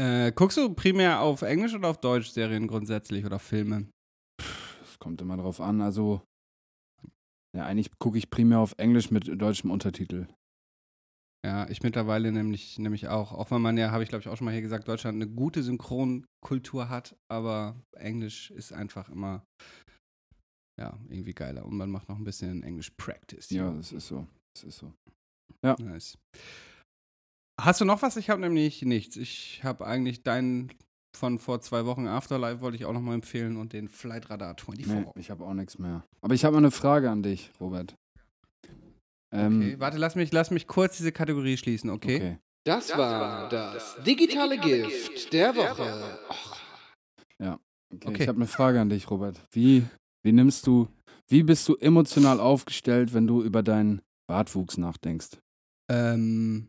S1: Äh, guckst du primär auf Englisch oder auf Deutsch Serien grundsätzlich oder Filme?
S3: Es kommt immer drauf an. Also, ja, eigentlich gucke ich primär auf Englisch mit deutschem Untertitel.
S1: Ja, ich mittlerweile nämlich, nämlich auch. Auch wenn man ja, habe ich glaube ich auch schon mal hier gesagt, Deutschland eine gute Synchronkultur hat, aber Englisch ist einfach immer, ja, irgendwie geiler. Und man macht noch ein bisschen Englisch Practice.
S3: Ja, das ist so. Das ist so.
S1: Nice. Hast du noch was? Ich habe nämlich nichts. Ich habe eigentlich deinen von vor zwei Wochen Afterlife wollte ich auch noch mal empfehlen und den Flight Radar 24.
S3: Nee, ich habe auch nichts mehr. Aber ich habe mal eine Frage an dich, Robert. Ähm,
S1: Okay, warte, lass mich, lass mich kurz diese Kategorie schließen, okay?
S3: okay.
S5: Das war das digitale Gift der Woche.
S3: Okay,
S1: Okay.
S3: ich habe eine Frage an dich, Robert. Wie, wie nimmst du, wie bist du emotional aufgestellt, wenn du über deinen Bartwuchs nachdenkst?
S1: Ähm,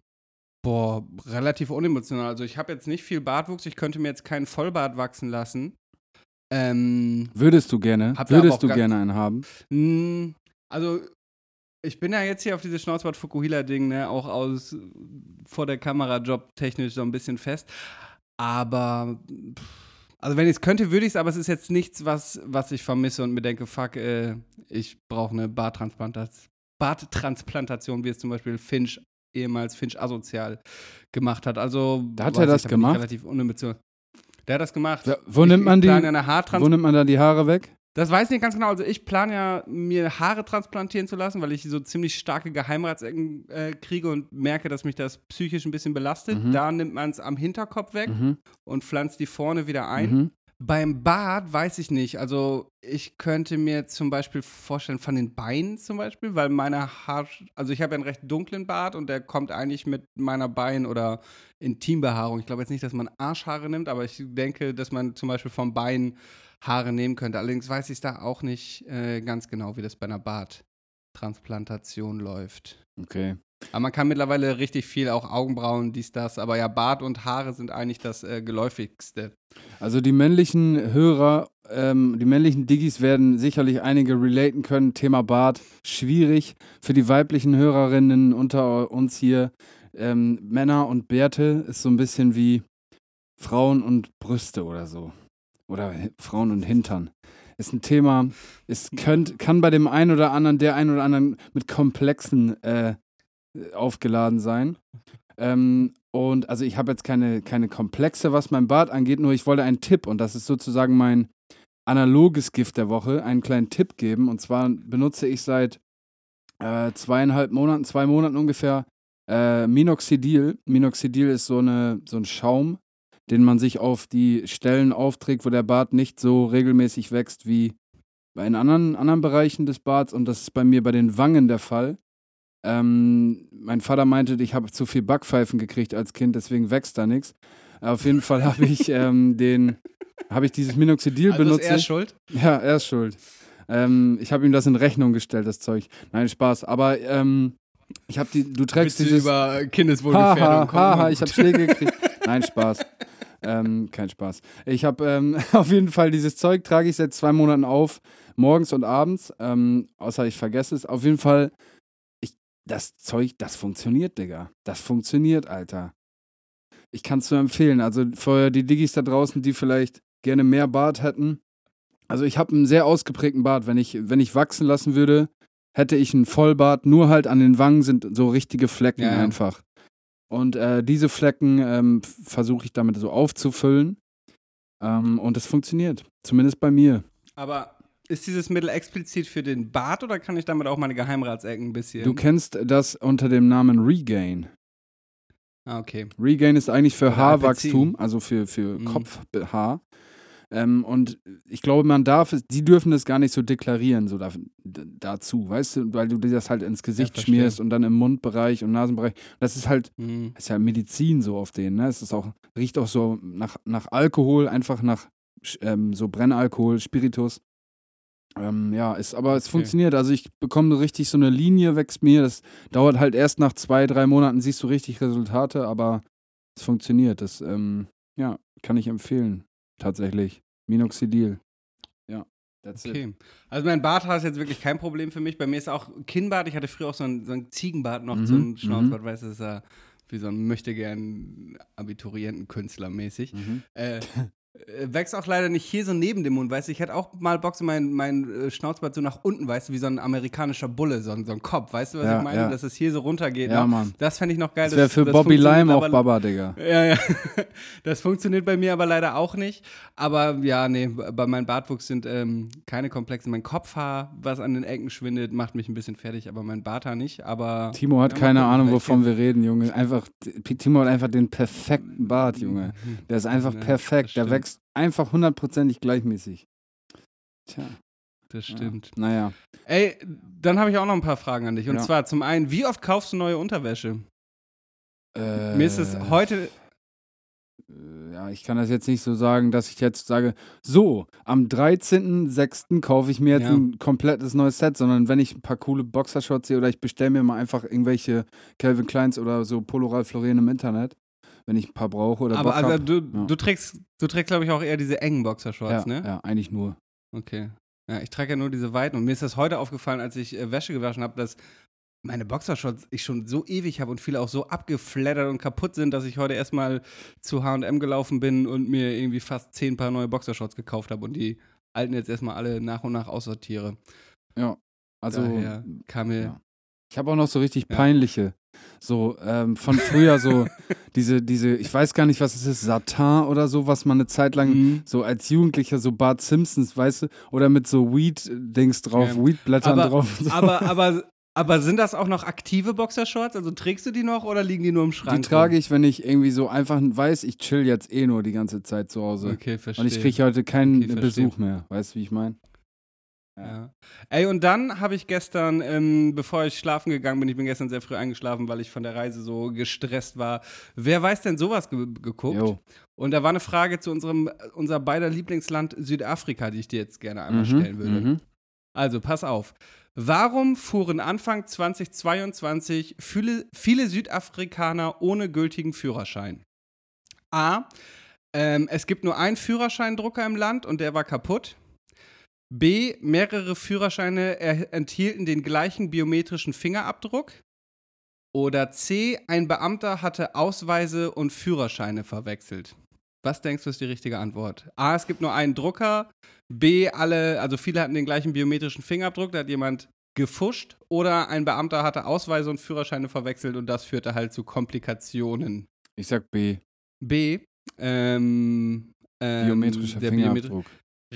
S1: boah, relativ unemotional. Also ich habe jetzt nicht viel Bartwuchs, ich könnte mir jetzt keinen Vollbart wachsen lassen. Ähm,
S3: Würdest du gerne, würdest du gerne einen haben?
S1: mh, also ich bin ja jetzt hier auf dieses Schnauzbart Fukuhila-Ding, ne, auch aus vor der Kamera jobtechnisch so ein bisschen fest. Aber also wenn ich es könnte, würde ich es, aber es ist jetzt nichts, was, was ich vermisse und mir denke, fuck, äh, ich brauche eine Barttransplantation, Barttransplantation, wie es zum Beispiel Finch, ehemals Finch asozial gemacht hat. Also
S3: Da hat er das
S1: ich
S3: gemacht?
S1: Relativ unemotional. Der hat das gemacht.
S3: Ja, wo
S1: ich,
S3: nimmt man die- Wo nimmt man da die Haare weg?
S1: Das weiß ich nicht ganz genau. Also ich plane ja, mir Haare transplantieren zu lassen, weil ich so ziemlich starke Geheimratsecken äh, kriege und merke, dass mich das psychisch ein bisschen belastet.
S3: Mhm.
S1: Da nimmt man es am Hinterkopf weg
S3: Mhm.
S1: und pflanzt die vorne wieder ein.
S3: Mhm.
S1: Beim Bart weiß ich nicht. Also ich könnte mir zum Beispiel vorstellen, von den Beinen zum Beispiel, weil meine Haar, also ich habe ja einen recht dunklen Bart und der kommt eigentlich mit meiner Bein- oder Intimbehaarung. Ich glaube jetzt nicht, dass man Arschhaare nimmt, aber ich denke, dass man zum Beispiel vom Bein Haare nehmen könnte. Allerdings weiß ich da auch nicht äh, ganz genau, wie das bei einer Barttransplantation läuft.
S3: Okay.
S1: Aber man kann mittlerweile richtig viel, auch Augenbrauen, dies, das. Aber ja, Bart und Haare sind eigentlich das äh, geläufigste.
S3: Also die männlichen Hörer, ähm, die männlichen Diggis werden sicherlich einige relaten können. Thema Bart, schwierig. Für die weiblichen Hörerinnen unter uns hier, ähm, Männer und Bärte ist so ein bisschen wie Frauen und Brüste oder so. Oder Frauen und Hintern. Ist ein Thema, es könnt, kann bei dem einen oder anderen, der einen oder anderen mit Komplexen äh, aufgeladen sein. Ähm, und also ich habe jetzt keine, keine Komplexe, was mein Bart angeht, nur ich wollte einen Tipp und das ist sozusagen mein analoges Gift der Woche, einen kleinen Tipp geben. Und zwar benutze ich seit äh, zweieinhalb Monaten, zwei Monaten ungefähr äh, Minoxidil. Minoxidil ist so, eine, so ein Schaum, den man sich auf die Stellen aufträgt, wo der Bart nicht so regelmäßig wächst wie in anderen, anderen Bereichen des Barts. Und das ist bei mir bei den Wangen der Fall. Ähm, mein Vater meinte, ich habe zu viel Backpfeifen gekriegt als Kind, deswegen wächst da nichts. Auf jeden Fall habe ich ähm, den, habe ich dieses Minoxidil
S1: Also
S3: benutzt.
S1: ist er schuld?
S3: Ja, er ist schuld. Ähm, ich habe ihm das in Rechnung gestellt, das Zeug. Nein, Spaß. Aber ähm, ich habe die, du trägst
S1: Willst du
S3: dieses.
S1: über Kindeswohlgefährdung
S3: Haha,
S1: kommen?
S3: haha, ich habe Schläge gekriegt. Nein, Spaß. Ähm, kein Spaß. Ich habe ähm, auf jeden Fall dieses Zeug, trage ich seit zwei Monaten auf, morgens und abends, ähm, außer ich vergesse es. Auf jeden Fall, ich, das Zeug, das funktioniert, Digga. Das funktioniert, Alter. Ich kann es nur empfehlen. Also für die Diggis da draußen, die vielleicht gerne mehr Bart hätten. Also ich habe einen sehr ausgeprägten Bart. Wenn ich, wenn ich wachsen lassen würde, hätte ich einen Vollbart. Nur halt an den Wangen sind so richtige Flecken
S1: ja.
S3: einfach. Und äh, diese Flecken ähm, versuche ich damit so aufzufüllen. Ähm, und es funktioniert. Zumindest bei mir.
S1: Aber ist dieses Mittel explizit für den Bart oder kann ich damit auch meine Geheimratsecken ein bisschen?
S3: Du kennst das unter dem Namen Regain.
S1: ah, okay.
S3: Regain ist eigentlich für Haarwachstum, also für, für
S1: Mhm.
S3: Kopfhaar. Ähm, und ich glaube, man darf es, die dürfen das gar nicht so deklarieren, so da, dazu, weißt du, weil du dir das halt ins Gesicht
S1: verstehe.
S3: schmierst und dann im Mundbereich und Nasenbereich. Das ist halt,
S1: Hm.
S3: ist ja Medizin so auf denen, ne? Es ist auch, riecht auch so nach, nach Alkohol, einfach nach ähm, so Brennalkohol, Spiritus. Ähm, ja, ist, aber es
S1: Okay.
S3: funktioniert. Also ich bekomme richtig so eine Linie, wächst mir. Das dauert halt erst nach zwei, drei Monaten, siehst du richtig Resultate, aber es funktioniert. Das, ähm, ja, kann ich empfehlen. Tatsächlich. Minoxidil. Ja, that's it.
S1: Okay. Also mein Barthaar ist jetzt wirklich kein Problem für mich. Bei mir ist auch Kinnbart. Ich hatte früher auch so ein, so ein Ziegenbart noch
S3: Mhm,
S1: zum Schnauzbart. Weißt du, das ist ja wie so ein möchtegern Abiturientenkünstler mäßig.
S3: Mhm.
S1: Äh, Wächst auch leider nicht hier so neben dem Mund, weißt du? Ich hätte auch mal Bock, so mein, mein äh, Schnauzbart so nach unten, weißt du, wie so ein amerikanischer Bulle, so, ein- so ein Kopf, weißt du, was
S3: Ja,
S1: ich meine?
S3: ja.
S1: Dass es hier so runtergeht.
S3: Ja,
S1: noch.
S3: Mann.
S1: Das fände ich noch geil.
S3: Das wäre für
S1: das
S3: Bobby Lime auch Baba, Digga.
S1: Ja, ja. Das funktioniert bei mir aber leider auch nicht. Aber ja, nee, bei meinem Bartwuchs sind ähm, keine Komplexe. Mein Kopfhaar, was an den Ecken schwindet, macht mich ein bisschen fertig, aber mein Barthaar nicht. Aber
S3: Timo hat
S1: Ja,
S3: keine Ahnung, wovon wir reden, Junge. Einfach, Timo hat einfach den perfekten Bart, Junge. Der ist einfach perfekt. Der
S1: stimmt.
S3: Wächst einfach hundertprozentig gleichmäßig. Tja,
S1: das
S3: ja.
S1: stimmt.
S3: Naja.
S1: Ey, dann habe ich auch noch ein paar Fragen an dich. Und
S3: Ja.
S1: zwar zum einen, wie oft kaufst du neue Unterwäsche?
S3: Äh,
S1: Mir ist es heute.
S3: äh, Ja, ich kann das jetzt nicht so sagen, dass ich jetzt sage, so, am 13.06. kaufe ich mir jetzt
S1: Ja.
S3: ein komplettes neues Set, sondern wenn ich ein paar coole Boxershorts sehe oder ich bestelle mir mal einfach irgendwelche Calvin Kleins oder so Polo Ralph Lauren im Internet, wenn ich ein paar brauche oder
S1: Aber also,
S3: hab.
S1: du,
S3: Ja.
S1: du trägst, du trägst glaube ich, auch eher diese engen Boxershorts,
S3: ja,
S1: ne?
S3: ja, eigentlich nur.
S1: Okay. Ja, ich trage ja nur diese weiten. Und mir ist das heute aufgefallen, als ich äh, Wäsche gewaschen habe, dass meine Boxershorts ich schon so ewig habe und viele auch so abgeflattert und kaputt sind, dass ich heute erstmal zu HM gelaufen bin und mir irgendwie fast zehn Paar neue Boxershorts gekauft habe und die alten jetzt erstmal alle nach und nach aussortiere.
S3: Ja. Also,
S1: Daher kam mir.
S3: ja. Ich habe auch noch so richtig
S1: Ja.
S3: peinliche. So, ähm, von früher so, diese, diese, ich weiß gar nicht, was es ist, Satin oder so, was man eine Zeit lang
S1: Mhm.
S3: so als Jugendlicher, so Bart Simpsons, weißt du, oder mit so Weed-Dings drauf,
S1: Ja.
S3: Weed-Blättern drauf. und So.
S1: Aber, aber, aber sind das auch noch aktive Boxershorts? Also trägst du die noch oder liegen die nur im Schrank?
S3: Die trage ich, wenn ich irgendwie so einfach weiß, ich chill jetzt eh nur die ganze Zeit zu Hause.
S1: Okay, verstehe.
S3: und ich kriege heute keinen
S1: Okay.
S3: Besuch mehr. Weißt du, wie ich meine?
S1: Ja. Ey, und dann habe ich gestern, ähm, bevor ich schlafen gegangen bin, ich bin gestern sehr früh eingeschlafen, weil ich von der Reise so gestresst war. Wer weiß denn sowas ge geguckt?
S3: Jo.
S1: Und da war eine Frage zu unserem, unser beider Lieblingsland Südafrika, die ich dir jetzt gerne einmal
S3: Mhm,
S1: stellen würde.
S3: mhm.
S1: Also, pass auf. Warum fuhren Anfang 2022 viele, viele Südafrikaner ohne gültigen Führerschein? A. Ähm, es gibt nur einen Führerscheindrucker im Land und der war kaputt. B. Mehrere Führerscheine er enthielten den gleichen biometrischen Fingerabdruck. Oder C. Ein Beamter hatte Ausweise und Führerscheine verwechselt. Was denkst du ist die richtige Antwort? A. Es gibt nur einen Drucker. B. Alle, also viele hatten den gleichen biometrischen Fingerabdruck. Da hat jemand gefuscht. Oder ein Beamter hatte Ausweise und Führerscheine verwechselt und das führte halt zu Komplikationen.
S3: Ich sag B.
S1: B. Ähm, ähm,
S3: Biometrischer
S1: der Biometri-
S3: Fingerabdruck.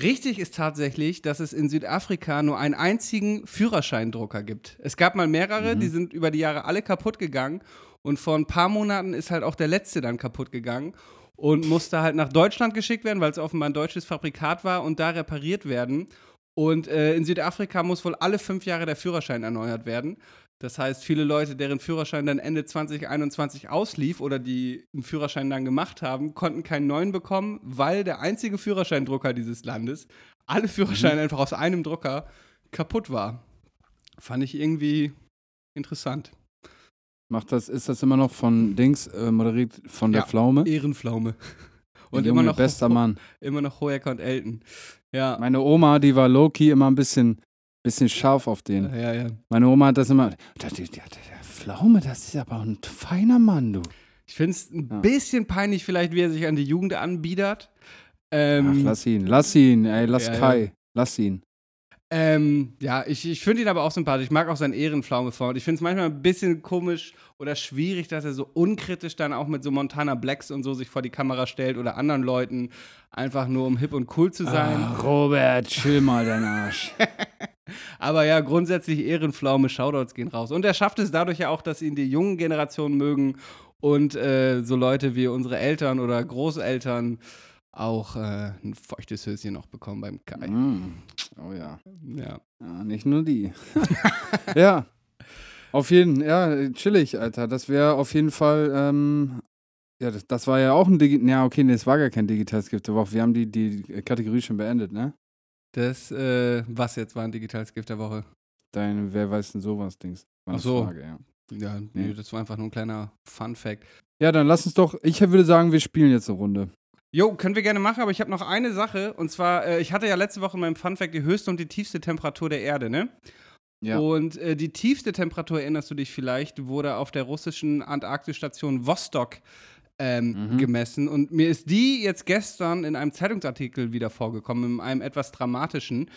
S1: Richtig ist tatsächlich, dass es in Südafrika nur einen einzigen Führerscheindrucker gibt. Es gab mal mehrere,
S3: Mhm.
S1: die sind über die Jahre alle kaputt gegangen. Und vor ein paar Monaten ist halt auch der letzte dann kaputt gegangen und musste halt nach Deutschland geschickt werden, weil es offenbar ein deutsches Fabrikat war und da repariert werden. Und äh, in Südafrika muss wohl alle fünf Jahre der Führerschein erneuert werden. Das heißt, viele Leute, deren Führerschein dann Ende 2021 auslief oder die einen Führerschein dann gemacht haben, konnten keinen neuen bekommen, weil der einzige Führerscheindrucker dieses Landes alle Führerscheine einfach aus einem Drucker kaputt war. Fand ich irgendwie interessant.
S3: Macht das, ist das immer noch von Dings äh, moderiert von der
S1: Ja.
S3: Pflaume?
S1: Ehrenpflaume. Und immer noch,
S3: bester Mann.
S1: immer noch Hoeker und Elton. Ja.
S3: Meine Oma, die war low-key immer ein bisschen, bisschen scharf auf den.
S1: Ja, ja.
S3: Meine Oma hat das immer. Der, der, der, der Pflaume, das ist aber ein feiner Mann, du.
S1: Ich finde es ein
S3: Ja.
S1: bisschen peinlich, vielleicht, wie er sich an die Jugend anbiedert. Ähm,
S3: Ach, lass ihn, lass ihn, ey, lass
S1: Ja, ja.
S3: Kai, lass ihn.
S1: Ähm, ja, ich, ich finde ihn aber auch sympathisch. Ich mag auch seinen Ehrenpflaume vor. Und ich finde es manchmal ein bisschen komisch oder schwierig, dass er so unkritisch dann auch mit so Montana Blacks und so sich vor die Kamera stellt oder anderen Leuten, einfach nur um hip und cool zu sein.
S3: Ah, Robert, chill mal deinen Arsch.
S1: Aber ja, grundsätzlich Ehrenpflaume, Shoutouts gehen raus. Und er schafft es dadurch ja auch, dass ihn die jungen Generationen mögen und äh, so Leute wie unsere Eltern oder Großeltern auch äh, ein feuchtes Höschen noch bekommen beim Kai.
S3: Mm. Oh ja.
S1: Ja.
S3: ja. Nicht nur die. ja. Auf jeden ja, chillig, Alter. Das wäre auf jeden Fall, ähm, ja, das, das war ja auch ein Digi Ja, okay, nee, es war gar kein digitales Gift. Wir haben die, die Kategorie schon beendet, ne?
S1: Das, äh, was jetzt war ein digitales Gift der Woche?
S3: Dein Wer weiß denn sowas, Dings.
S1: Ach so.
S3: Frage, ja.
S1: Ja, nee, das war einfach nur ein kleiner Fun-Fact.
S3: ja, dann lass uns doch, ich würde sagen, wir spielen jetzt eine Runde.
S1: Jo, können wir gerne machen, aber ich habe noch eine Sache. Und zwar, äh, ich hatte ja letzte Woche in meinem Fun-Fact die höchste und die tiefste Temperatur der Erde, ne?
S3: Ja.
S1: Und äh, die tiefste Temperatur, erinnerst du dich vielleicht, wurde auf der russischen Antarktisstation Vostok ähm,
S3: Mhm.
S1: gemessen. Und mir ist die jetzt gestern in einem Zeitungsartikel wieder vorgekommen, in einem etwas dramatischen.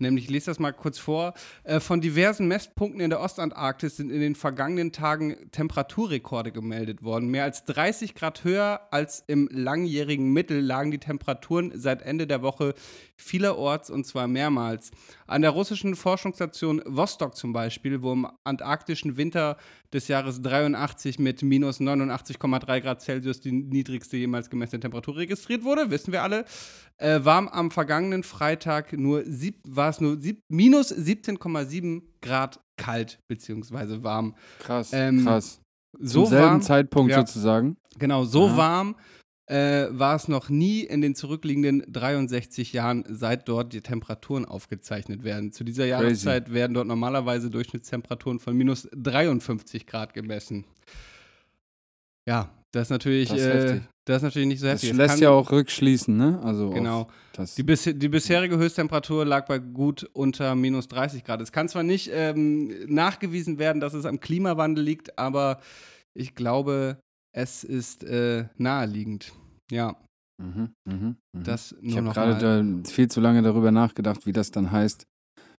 S1: Nämlich, ich lese das mal kurz vor. Äh, von diversen Messpunkten in der Ostantarktis sind in den vergangenen Tagen Temperaturrekorde gemeldet worden. Mehr als 30 Grad höher als im langjährigen Mittel lagen die Temperaturen seit Ende der Woche vielerorts und zwar mehrmals. An der russischen Forschungsstation Vostok zum Beispiel, wo im antarktischen Winter des Jahres 83 mit minus 89,3 Grad Celsius die niedrigste jemals gemessene Temperatur registriert wurde, wissen wir alle, äh, war am vergangenen Freitag nur sieb, war es nur sieb, minus 17,7 Grad kalt beziehungsweise warm.
S3: Krass,
S1: Ähm,
S3: krass.
S1: So
S3: Zum selben
S1: warm,
S3: Zeitpunkt
S1: Ja.
S3: sozusagen.
S1: Genau, so
S3: Ja.
S1: warm äh, war es noch nie in den zurückliegenden 63 Jahren, seit dort die Temperaturen aufgezeichnet werden. Zu dieser Jahreszeit werden dort normalerweise Durchschnittstemperaturen von minus 53 Grad gemessen. Ja, das ist natürlich,
S3: Das ist
S1: äh, das ist natürlich nicht so
S3: Das
S1: heftig. Es
S3: lässt
S1: kann-
S3: ja auch rückschließen, ne? Also
S1: Genau.
S3: Das,
S1: Die, bis, die bisherige Höchsttemperatur lag bei gut unter minus 30 Grad. Es kann zwar nicht ähm, nachgewiesen werden, dass es am Klimawandel liegt, aber ich glaube, es ist äh, naheliegend. Ja,
S3: mhm, mhm, mhm.
S1: das
S3: Ich habe gerade viel zu lange darüber nachgedacht, wie das dann heißt,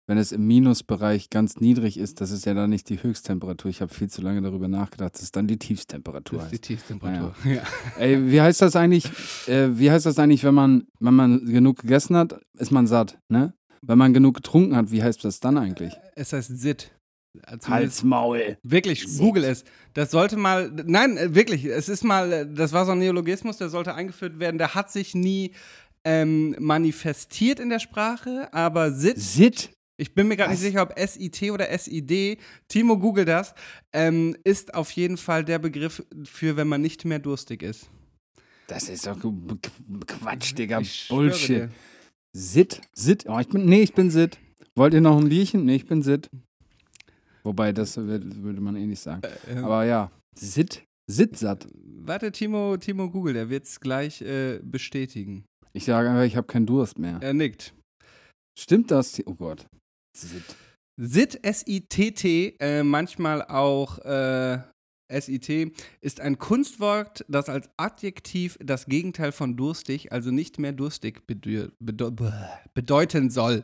S3: wenn es im Minusbereich ganz niedrig ist. Das ist ja dann nicht die Höchsttemperatur. Ich habe viel zu lange darüber nachgedacht, dass es dann die Tiefstemperatur
S1: Das ist die
S3: heißt.
S1: Tiefstemperatur. Ja.
S3: Ey, wie heißt das eigentlich? Äh, wie heißt das eigentlich, wenn man, wenn man genug gegessen hat, ist man satt, ne? Wenn man genug getrunken hat, wie heißt das dann eigentlich?
S1: Es heißt Sit. Zumindest
S3: Halsmaul.
S1: Wirklich, google es. Das sollte mal, nein, äh, wirklich, es ist mal, äh, das war so ein Neologismus, der sollte eingeführt werden. Der hat sich nie ähm, manifestiert in der Sprache, aber Sit
S3: Sit?
S1: Ich bin mir gerade nicht sicher, ob SIT oder SID, Timo google das, ähm, ist auf jeden Fall der Begriff für, wenn man nicht mehr durstig ist.
S3: Das ist doch Qu- Quatsch, Digga.
S1: Ich
S3: Bullshit. Sit? Sit? Oh, ich bin, nee, ich bin Sit. Wollt ihr noch ein Bierchen? Nee, ich bin Sit. Wobei, das würde man eh nicht sagen.
S1: Ähm,
S3: Aber ja, Sit? Sitsatt.
S1: warte, Timo, Timo Google, der wird es gleich äh, bestätigen.
S3: Ich sage einfach, ich habe keinen Durst mehr.
S1: Er nickt.
S3: Stimmt das? Oh Gott. Sit.
S1: SIT, S-I-T-T, äh, manchmal auch äh, S-I-T, ist ein Kunstwort, das als Adjektiv das Gegenteil von durstig, also nicht mehr durstig bedeu bedeu bedeuten soll.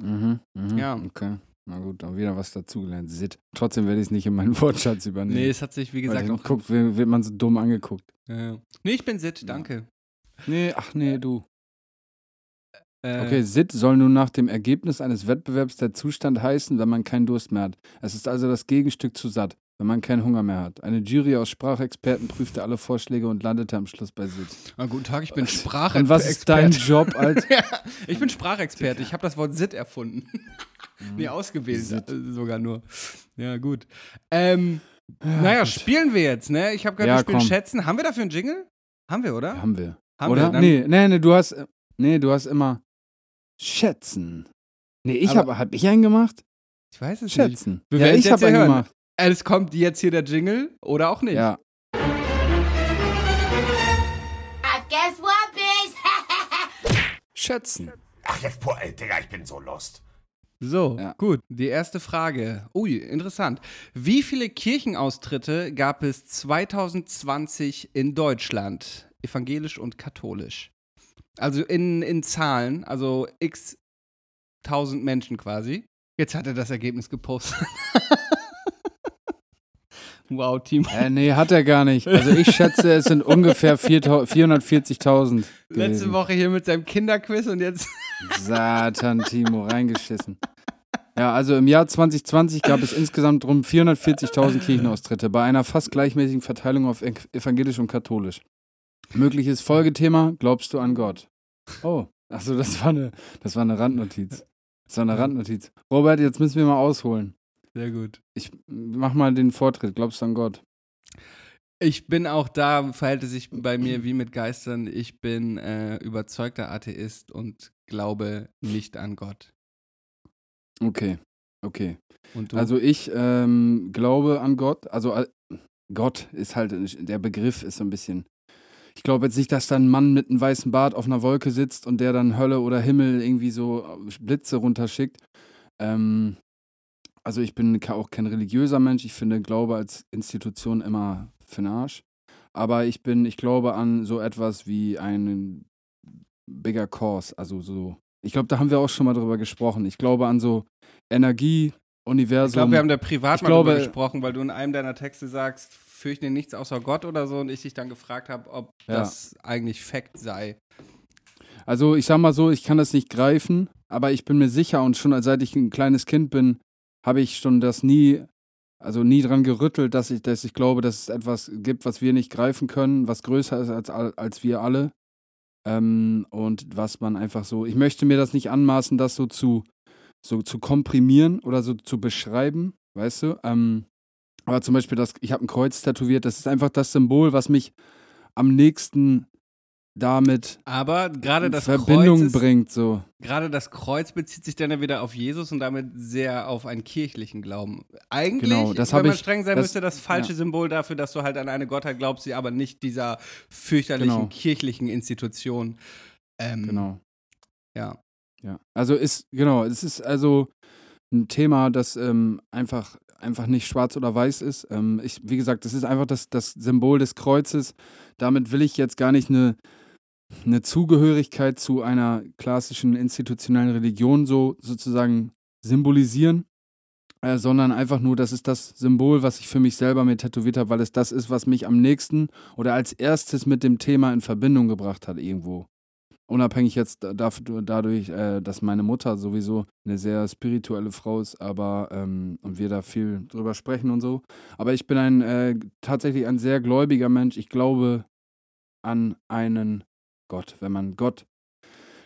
S3: Mhm, mhm,
S1: Ja.
S3: Okay. Na gut, dann wieder was dazugelernt. Sit. Trotzdem werde ich es nicht in meinen Wortschatz übernehmen.
S1: Nee, es hat sich, wie gesagt, auch.
S3: guckt, wird, wird man so dumm angeguckt.
S1: Äh, nee, ich bin SIT, danke.
S3: Nee, ach nee, du.
S1: Äh,
S3: Okay, SIT soll nun nach dem Ergebnis eines Wettbewerbs der Zustand heißen, wenn man keinen Durst mehr hat. Es ist also das Gegenstück zu satt, wenn man keinen Hunger mehr hat. Eine Jury aus Sprachexperten prüfte alle Vorschläge und landete am Schluss bei SIT.
S1: Ah, guten Tag, ich bin Sprachexperte.
S3: Und was ist dein Job als.
S1: ja, ich bin Sprachexperte. Ich habe das Wort SIT erfunden. Nee, ausgewählt
S3: Sit.
S1: äh, sogar nur. Ja, gut. Ähm, naja, spielen wir jetzt, ne? Ich habe gehört,
S3: Ja,
S1: wir spielen
S3: komm.
S1: Schätzen. Haben wir dafür einen Jingle? Haben wir, oder?
S3: Haben wir.
S1: Haben
S3: Oder?
S1: wir. Dann,
S3: nee, nee, nee, du hast. Nee, du hast immer. Schätzen. Nee, ich habe. Hab ich einen gemacht?
S1: Ich weiß es nicht.
S3: Schätzen.
S1: Wir
S3: ja, ich habe einen
S1: hören.
S3: gemacht.
S1: Es kommt jetzt hier der Jingle oder auch nicht.
S3: Ja.
S6: Bitch?
S3: Schätzen.
S7: Ach, jetzt, boah, ey, Digga, ich bin so lost.
S1: So,
S3: Ja.
S1: gut. Die erste Frage. Ui, interessant. Wie viele Kirchenaustritte gab es 2020 in Deutschland? Evangelisch und katholisch. Also in, in Zahlen, also x tausend Menschen quasi. Jetzt hat er das Ergebnis gepostet. wow, Timo.
S3: Äh, nee, hat er gar nicht. Also ich schätze, es sind ungefähr 4.000 440.000.
S1: Letzte. Woche hier mit seinem Kinderquiz und jetzt.
S3: Satan, Timo, reingeschissen. Ja, also im Jahr 2020 gab es insgesamt rund 440.000 Kirchenaustritte bei einer fast gleichmäßigen Verteilung auf ev- evangelisch und katholisch. Mögliches Folgethema: Glaubst du an Gott? Oh, achso, das war eine, das war eine Randnotiz. Das war eine Randnotiz. Robert, jetzt müssen wir mal ausholen.
S1: Sehr gut.
S3: Ich mach mal den Vortritt. Glaubst du an Gott?
S1: Ich bin auch da, verhält es sich bei mir wie mit Geistern. Ich bin äh, überzeugter Atheist und glaube nicht an Gott.
S3: Okay, okay. Also ich ähm, glaube an Gott. Also äh, Gott ist halt, der Begriff ist so ein bisschen. Ich glaube jetzt nicht, dass da ein Mann mit einem weißen Bart auf einer Wolke sitzt und der dann Hölle oder Himmel irgendwie so Blitze runterschickt. Ähm, also ich bin auch kein religiöser Mensch. Ich finde Glaube als Institution immer für den Arsch. Aber ich bin, ich glaube an so etwas wie einen bigger cause. Also so. Ich glaube, da haben wir auch schon mal drüber gesprochen. Ich glaube an so Energie, Universum.
S1: Ich glaube, wir haben da privat
S3: Ich
S1: mal
S3: glaube-
S1: drüber gesprochen, weil du in einem deiner Texte sagst, fürchte nichts außer Gott oder so und ich dich dann gefragt habe, ob
S3: Ja.
S1: das eigentlich Fakt sei.
S3: Also ich sag mal so, ich kann das nicht greifen, aber ich bin mir sicher und schon seit ich ein kleines Kind bin, habe ich schon das nie, also nie dran gerüttelt, dass ich, dass ich glaube, dass es etwas gibt, was wir nicht greifen können, was größer ist als, als wir alle. Ähm, und was man einfach so, ich möchte mir das nicht anmaßen, das so zu, so zu komprimieren oder so zu beschreiben, weißt du? Ähm, aber zum Beispiel, das, ich habe ein Kreuz tätowiert, das ist einfach das Symbol, was mich am nächsten damit
S1: Aber gerade das
S3: Verbindung
S1: ist,
S3: bringt, so.
S1: gerade das Kreuz bezieht sich dann ja wieder auf Jesus und damit sehr auf einen kirchlichen Glauben. Eigentlich,
S3: Genau, das
S1: wenn man
S3: ich-
S1: streng sein
S3: das-
S1: müsste, das falsche
S3: ja.
S1: Symbol dafür, dass du halt an eine Gottheit glaubst, die aber nicht dieser fürchterlichen
S3: Genau.
S1: kirchlichen Institution. Ähm,
S3: Genau.
S1: Ja.
S3: Ja. Also ist, genau, es ist also ein Thema, das ähm, einfach, einfach nicht schwarz oder weiß ist. Ähm, ich, wie gesagt, das ist einfach das, das Symbol des Kreuzes. Damit will ich jetzt gar nicht eine, eine Zugehörigkeit zu einer klassischen institutionellen Religion so sozusagen symbolisieren. Äh, sondern einfach nur, das ist das Symbol, was ich für mich selber mir tätowiert habe, weil es das ist, was mich am nächsten oder als erstes mit dem Thema in Verbindung gebracht hat irgendwo unabhängig jetzt dadurch, äh, dass meine Mutter sowieso eine sehr spirituelle Frau ist, aber ähm, und wir da viel drüber sprechen und so. Aber ich bin ein äh, tatsächlich ein sehr gläubiger Mensch. Ich glaube an einen Gott, wenn man Gott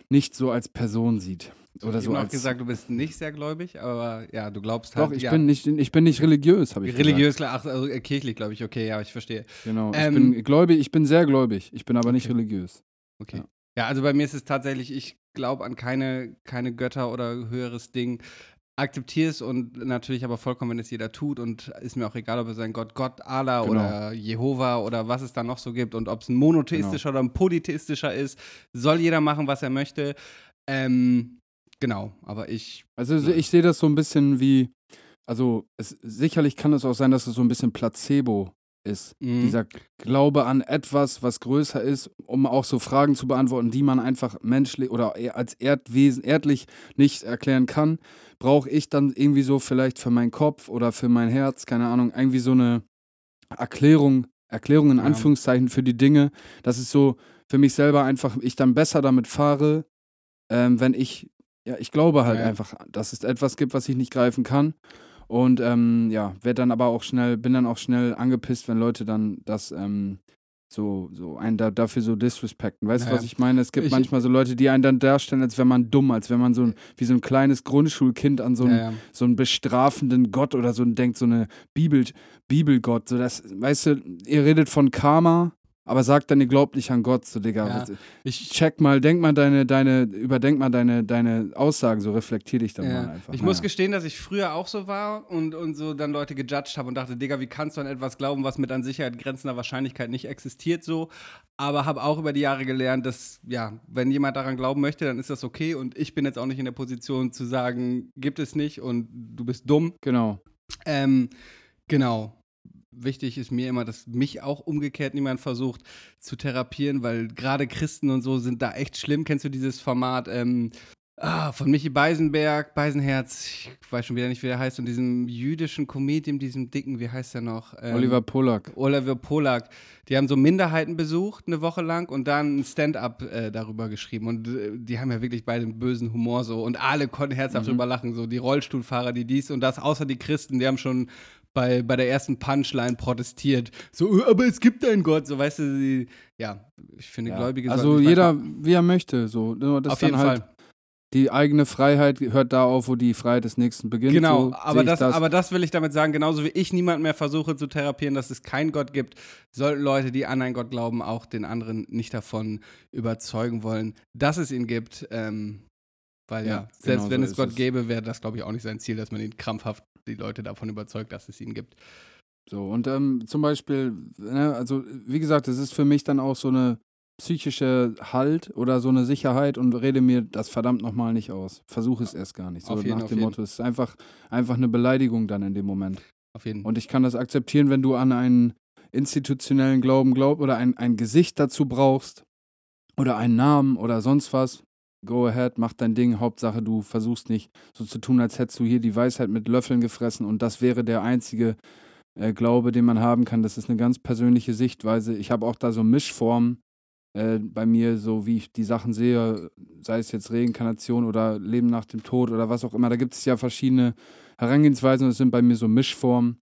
S3: nicht so als Person sieht. Oder
S1: ich
S3: so
S1: habe
S3: als,
S1: gesagt, du bist nicht sehr gläubig, aber ja, du glaubst
S3: Doch,
S1: halt.
S3: ich,
S1: ja,
S3: bin nicht, ich bin nicht religiös, habe ich
S1: religiös, klar, ach, also äh, kirchlich, glaube ich, okay, ja, ich verstehe.
S3: gesagt. Genau, ich
S1: Ähm,
S3: bin gläubig, ich bin sehr gläubig. Ich bin aber nicht
S1: Okay.
S3: religiös.
S1: Okay.
S3: Ja.
S1: Ja, also bei mir ist es tatsächlich, ich glaube an keine, keine Götter oder höheres Ding. Akzeptiere es und natürlich aber vollkommen, wenn es jeder tut und ist mir auch egal, ob es ein Gott, Gott, Allah
S3: Genau.
S1: oder Jehova oder was es da noch so gibt und ob es ein monotheistischer
S3: Genau.
S1: oder ein polytheistischer ist, soll jeder machen, was er möchte. Ähm, genau, aber ich,
S3: Also
S1: Ja.
S3: ich sehe das so ein bisschen wie, also es, sicherlich kann es auch sein, dass es so ein bisschen Placebo ist.
S1: Mhm.
S3: Dieser Glaube an etwas, was größer ist, um auch so Fragen zu beantworten, die man einfach menschlich oder eher als Erdwesen, erdlich nicht erklären kann, brauche ich dann irgendwie so vielleicht für meinen Kopf oder für mein Herz, keine Ahnung, irgendwie so eine Erklärung, Erklärung in. Anführungszeichen für die Dinge, dass es so für mich selber einfach, ich dann besser damit fahre, ähm, wenn ich, ja, ich glaube halt
S1: Ja.
S3: einfach, dass es etwas gibt, was ich nicht greifen kann. Und ähm, ja, werd dann aber auch schnell, bin dann auch schnell angepisst, wenn Leute dann das ähm, so, so einen da, dafür so disrespekten. Weißt du,
S1: Ja,
S3: was ich meine? Es gibt
S1: ich-
S3: manchmal so Leute, die einen dann darstellen, als wäre man dumm, als wäre man so ein, wie so ein kleines Grundschulkind an so einen,
S1: ja, ja.
S3: so einen bestrafenden Gott oder so denkt, so eine Bibel, Bibelgott. So das, weißt du, ihr redet von Karma, aber sagt dann, ihr glaubt nicht an Gott, so Digga.
S1: Ja. ich,
S3: Check mal, denk mal deine, deine, überdenk mal deine, deine Aussagen, so reflektier dich dann
S1: Ja.
S3: mal einfach.
S1: Ich muss
S3: Naja.
S1: gestehen, dass ich früher auch so war und, und so dann Leute gejudged habe und dachte, Digga, wie kannst du an etwas glauben, was mit an Sicherheit grenzender Wahrscheinlichkeit nicht existiert so. Aber habe auch über die Jahre gelernt, dass, ja, wenn jemand daran glauben möchte, dann ist das okay und ich bin jetzt auch nicht in der Position zu sagen, gibt es nicht und du bist dumm.
S3: Genau.
S1: Ähm, genau. Wichtig ist mir immer, dass mich auch umgekehrt niemand versucht zu therapieren, weil gerade Christen und so sind da echt schlimm. Kennst du dieses Format ähm, ah, von Michi Beisenberg, Beisenherz, ich weiß schon wieder nicht, wie der heißt, und diesem jüdischen Comedian, diesem dicken, wie heißt der noch? Ähm,
S3: Oliver Pollack.
S1: Oliver Polak. Die haben so Minderheiten besucht eine Woche lang und dann ein Stand-up äh, darüber geschrieben. Und äh, die haben ja wirklich beide einen bösen Humor so. Und alle konnten herzhaft drüber lachen. So die Rollstuhlfahrer, die dies und das, außer die Christen, die haben schon bei, bei der ersten Punchline protestiert. So, "Äh, aber es gibt einen Gott. So, weißt du, die, ja, ich finde, Gläubige
S3: Also jeder,
S1: manchmal-
S3: wie er möchte. So. Nur Das
S1: auf
S3: dann
S1: jeden
S3: halt
S1: Fall.
S3: Die eigene Freiheit hört da auf, wo die Freiheit des Nächsten beginnt.
S1: Genau,
S3: so
S1: aber,
S3: ich
S1: das, aber das will ich damit sagen, genauso wie ich niemand mehr versuche zu therapieren, dass es keinen Gott gibt, sollten Leute, die an einen Gott glauben, auch den anderen nicht davon überzeugen wollen, dass es ihn gibt. Ähm, weil ja,
S3: Ja,
S1: selbst
S3: genau
S1: wenn
S3: so
S1: es Gott
S3: es.
S1: gäbe, wäre das, glaube ich, auch nicht sein Ziel, dass man ihn krampfhaft die Leute davon überzeugt, dass es ihn gibt.
S3: So, und ähm, zum Beispiel, ne, also wie gesagt, es ist für mich dann auch so eine psychische Halt oder so eine Sicherheit und rede mir das verdammt nochmal nicht aus. Versuche es erst gar nicht. So
S1: jeden,
S3: nach dem. Motto, es ist einfach, einfach eine Beleidigung dann in dem Moment.
S1: Auf jeden Fall.
S3: Und ich kann das akzeptieren, wenn du an einen institutionellen Glauben glaubst oder ein, ein Gesicht dazu brauchst oder einen Namen oder sonst was, go ahead, mach dein Ding. Hauptsache, du versuchst nicht so zu tun, als hättest du hier die Weisheit mit Löffeln gefressen und das wäre der einzige äh, Glaube, den man haben kann. Das ist eine ganz persönliche Sichtweise. Ich habe auch da so Mischformen äh, bei mir, so wie ich die Sachen sehe, sei es jetzt Reinkarnation oder Leben nach dem Tod oder was auch immer. Da gibt es ja verschiedene Herangehensweisen und es sind bei mir so Mischformen,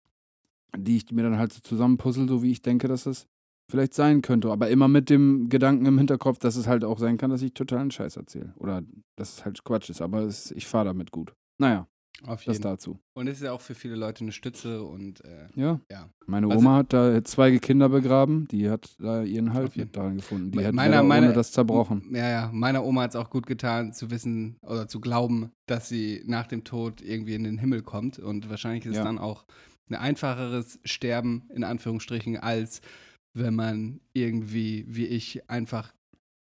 S3: die ich mir dann halt so zusammenpuzzle, so wie ich denke, dass es vielleicht sein könnte. Aber immer mit dem Gedanken im Hinterkopf, dass es halt auch sein kann, dass ich totalen Scheiß erzähle. Oder dass es halt Quatsch ist. Aber es, ich fahre damit gut. Naja,
S1: Auf
S3: das
S1: jeden
S3: dazu.
S1: Und es ist ja auch für viele Leute eine Stütze und äh,
S3: Ja.
S1: ja.
S3: Meine
S1: Was-
S3: Oma hat da zwei Kinder begraben. Die hat da ihren Halt mit daran gefunden. Die hat
S1: meiner- meine-
S3: ohne das zerbrochen.
S1: Ja, ja. Meiner Oma hat es auch gut getan, zu wissen oder zu glauben, dass sie nach dem Tod irgendwie in den Himmel kommt. Und wahrscheinlich ist es
S3: Ja.
S1: dann auch ein einfacheres Sterben, in Anführungsstrichen, als wenn man irgendwie, wie ich, einfach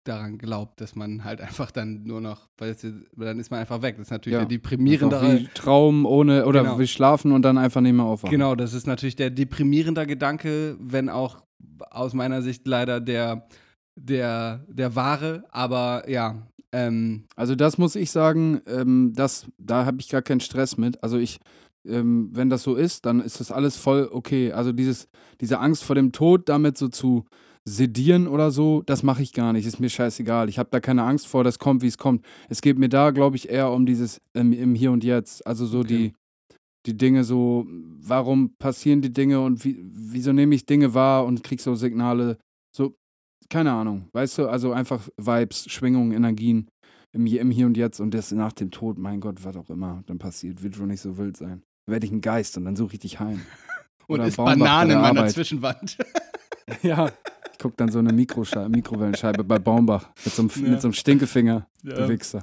S1: daran glaubt, dass man halt einfach dann nur noch, weil dann ist man einfach weg. Das ist natürlich
S3: Ja.
S1: der deprimierendere.
S3: wie Traum ohne oder
S1: Genau.
S3: wie schlafen und dann einfach nicht mehr aufwachen.
S1: Genau, das ist natürlich der deprimierende Gedanke, wenn auch aus meiner Sicht leider der, der, der wahre, aber ja, ähm,
S3: Also das muss ich sagen, ähm, das, da habe ich gar keinen Stress mit. Also ich, ähm, wenn das so ist, dann ist das alles voll okay. Also dieses, diese Angst vor dem Tod, damit so zu sedieren oder so, das mache ich gar nicht. Ist mir scheißegal. Ich habe da keine Angst vor, das kommt, wie es kommt. Es geht mir da, glaube ich, eher um dieses ähm, im Hier und Jetzt. Also so
S1: Okay.
S3: die, die Dinge so, warum passieren die Dinge und wie, wieso nehme ich Dinge wahr und krieg so Signale. So, keine Ahnung. Weißt du, also einfach Vibes, Schwingungen, Energien im, Hier- im Hier und Jetzt und das nach dem Tod, mein Gott, was auch immer dann passiert, wird schon nicht so wild sein. Werde ich ein Geist und dann suche ich dich heim.
S1: und
S3: Oder
S1: ist Bananen in meiner
S3: Arbeit.
S1: Zwischenwand.
S3: ja. Ich gucke dann so eine Mikrosche Mikrowellenscheibe bei Baumbach mit so einem,
S1: Ja.
S3: mit so einem Stinkefinger,
S1: Ja.
S3: du Wichser.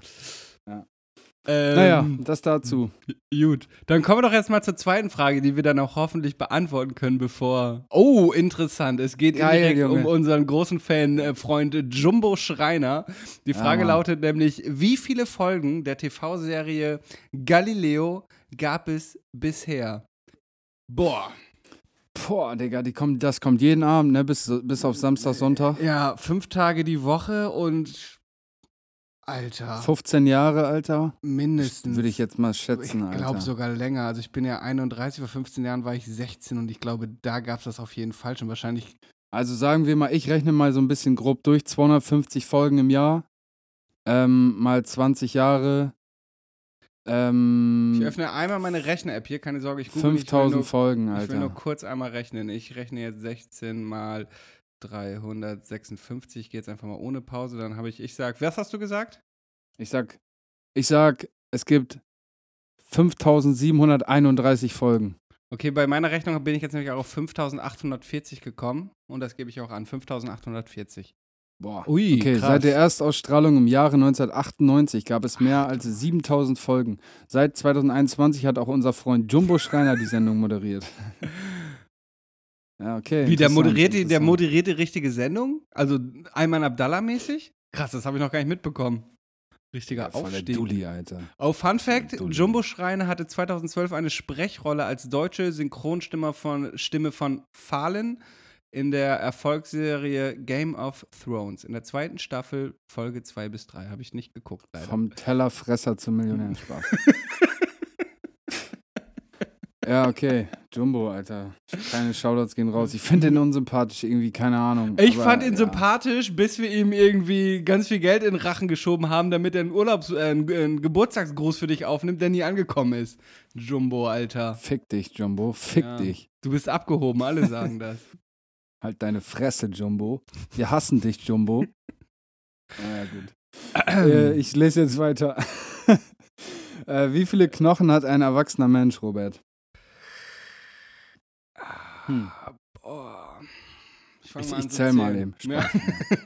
S1: Ähm,
S3: Naja, das dazu.
S1: Gut, dann kommen wir doch jetzt mal zur zweiten Frage, die wir dann auch hoffentlich beantworten können, bevor. Oh, interessant. Es geht
S3: Geil,
S1: indirekt
S3: Junge.
S1: um unseren großen Fan, äh, Freund Jumbo Schreiner. Die
S3: Ja,
S1: Frage
S3: Mann.
S1: lautet nämlich: Wie viele Folgen der TV-Serie Galileo gab es bisher? Boah.
S3: Boah, Digga, die kommt, das kommt jeden Abend, ne? Bis, bis auf Samstag, Sonntag.
S1: Ja, fünf Tage die Woche und. Alter.
S3: 15 Jahre, Alter.
S1: Mindestens.
S3: Würde ich jetzt mal schätzen,
S1: Ich glaube
S3: Alter.
S1: sogar länger. Also ich bin ja 31, vor 15 Jahren war ich 16 und ich glaube, da gab es das auf jeden Fall schon. Wahrscheinlich.
S3: Also sagen wir mal, ich rechne mal so ein bisschen grob durch, 250 Folgen im Jahr, ähm, mal 20 Jahre, ähm,
S1: Ich öffne einmal meine Rechner-App hier, keine Sorge, ich google.
S3: 5000
S1: ich will nur,
S3: Folgen,
S1: Ich will nur
S3: Alter.
S1: kurz einmal rechnen. Ich rechne jetzt 16 mal 356. Ich gehe jetzt einfach mal ohne Pause. Dann habe ich, ich sag, was hast du gesagt?
S3: Ich sag, ich sag, es gibt 5731 Folgen.
S1: Okay, bei meiner Rechnung bin ich jetzt nämlich auch auf 5840 gekommen. Und das gebe ich auch an. 5840.
S3: Boah.
S1: Ui,
S3: Okay,
S1: krass.
S3: seit der Erstausstrahlung im Jahre 1998 gab es mehr als 7000 Folgen. Seit 2021 hat auch unser Freund Jumbo Schreiner die Sendung moderiert. ja, okay.
S1: Wie, der
S3: interessant,
S1: moderiert, die, der
S3: interessant.
S1: moderiert die richtige Sendung? Also Ayman Abdallah-mäßig? Krass, das habe ich noch gar nicht mitbekommen. Richtiger
S3: ja,
S1: Aufstieg.
S3: Dulli, Alter.
S1: Oh, Fun Fact:
S3: Dulli.
S1: Jumbo Schreiner hatte 2012 eine Sprechrolle als deutsche Synchronstimme von, Stimme von Fallen in der Erfolgsserie Game of Thrones. In der zweiten Staffel, Folge 2 bis 3. Habe ich nicht geguckt, leider.
S3: Vom Tellerfresser zum Millionär Spaß. ja, okay. Jumbo, Alter. Keine Shoutouts gehen raus. Ich finde den unsympathisch irgendwie, keine Ahnung.
S1: Ich
S3: Aber,
S1: fand ihn
S3: ja.
S1: sympathisch, bis wir ihm irgendwie ganz viel Geld in den Rachen geschoben haben, damit er einen, Urlaubs äh, einen, einen Geburtstagsgruß für dich aufnimmt, der nie angekommen ist. Jumbo, Alter.
S3: Fick dich, Jumbo. Fick
S1: Ja.
S3: dich.
S1: Du bist abgehoben, alle sagen das.
S3: Halt deine Fresse, Jumbo. Wir hassen dich, Jumbo. Naja, gut. äh, ich lese jetzt weiter. äh, wie viele Knochen hat ein erwachsener Mensch, Robert? Hm.
S1: Boah.
S3: Ich- ich
S1: zu
S3: zähl mal eben.
S1: Ja.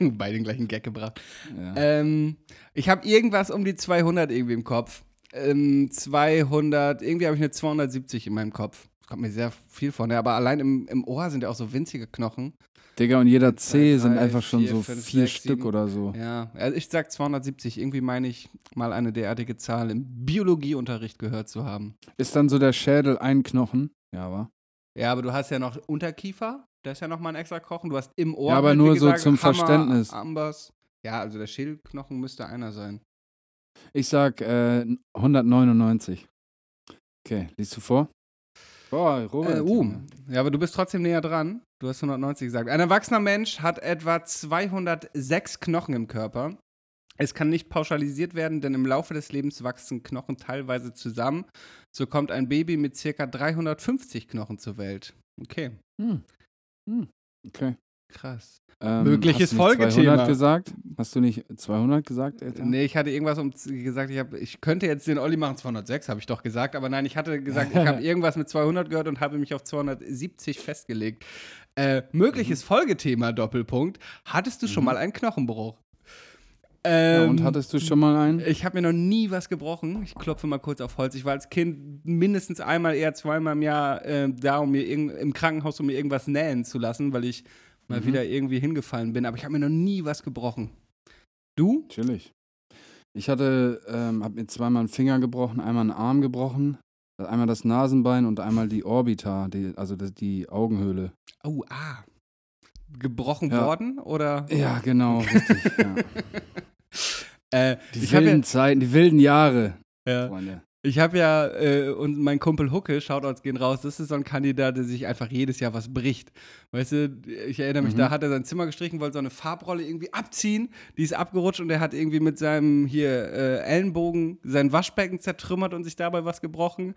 S1: Bei den gleichen Gag gebracht.
S3: Ja.
S1: Ähm, ich habe irgendwas um die 200 irgendwie im Kopf. Ähm, 200, irgendwie habe ich eine 270 in meinem Kopf. Das kommt mir sehr viel vor. Ne? Aber allein im, im Ohr sind ja auch so winzige Knochen.
S3: Digga, und jeder C sind einfach schon
S1: vier,
S3: so
S1: fünf,
S3: vier
S1: sechs,
S3: Stück
S1: sieben.
S3: oder so.
S1: Ja, also ich sag 270. Irgendwie meine ich mal eine derartige Zahl im Biologieunterricht gehört zu haben.
S3: Ist dann so der Schädel ein Knochen? Ja, wa?
S1: Ja, aber du hast ja noch Unterkiefer Das ist ja nochmal ein extra Knochen. Du hast im Ohr.
S3: Ja, aber
S1: halt,
S3: nur
S1: wie
S3: so
S1: gesagt,
S3: zum
S1: Hammer,
S3: Verständnis.
S1: Amboss. Ja, also der Schädelknochen müsste einer sein.
S3: Ich sag äh, 199. Okay, liest du vor? Boah, Robert.
S1: Äh, uh, ja, aber du bist trotzdem näher dran. Du hast 190 gesagt. Ein erwachsener Mensch hat etwa 206 Knochen im Körper. Es kann nicht pauschalisiert werden, denn im Laufe des Lebens wachsen Knochen teilweise zusammen. So kommt ein Baby mit circa 350 Knochen zur Welt. Okay,
S3: Hm. Hm. Okay.
S1: Krass.
S3: Ähm,
S1: Mögliches
S3: hast du nicht
S1: Folgethema.
S3: 200 gesagt? Hast du nicht 200 gesagt, Alter?
S1: Nee, ich hatte irgendwas um gesagt, ich, hab, ich könnte jetzt den Olli machen 206, habe ich doch gesagt, aber nein, ich hatte gesagt, ich habe irgendwas mit 200 gehört und habe mich auf 270 festgelegt. Äh, mögliches
S3: Mhm.
S1: Folgethema, Doppelpunkt. Hattest du schon mal einen Knochenbruch?
S3: Ja,
S1: Ähm,
S3: und hattest du schon mal einen?
S1: ich habe mir noch nie was gebrochen. Ich klopfe mal kurz auf Holz. Ich war als Kind mindestens einmal, eher zweimal im Jahr äh, da, um mir im Krankenhaus, um mir irgendwas nähen zu lassen, weil ich mal
S3: Mhm.
S1: wieder irgendwie hingefallen bin. Aber ich habe mir noch nie was gebrochen. Du?
S3: Chillig. Ich hatte, ähm, hab mir zweimal einen Finger gebrochen, einmal einen Arm gebrochen, einmal das Nasenbein und einmal die Orbita, die, also die Augenhöhle.
S1: Oh, ah. Gebrochen
S3: Ja.
S1: worden? Oder?
S3: Ja, genau, richtig. ja.
S1: Äh,
S3: Die
S1: ich habe
S3: wilden
S1: ja,
S3: Zeiten, die wilden Jahre,
S1: ja,
S3: Freunde.
S1: Ich hab ja äh, und mein Kumpel Hucke, Shoutouts gehen raus, das ist so ein Kandidat, der sich einfach jedes Jahr was bricht. Weißt du, ich erinnere mich,
S3: Mhm.
S1: da hat er sein Zimmer gestrichen, wollte so eine Farbrolle irgendwie abziehen, die ist abgerutscht und er hat irgendwie mit seinem hier äh, Ellenbogen sein Waschbecken zertrümmert und sich dabei was gebrochen.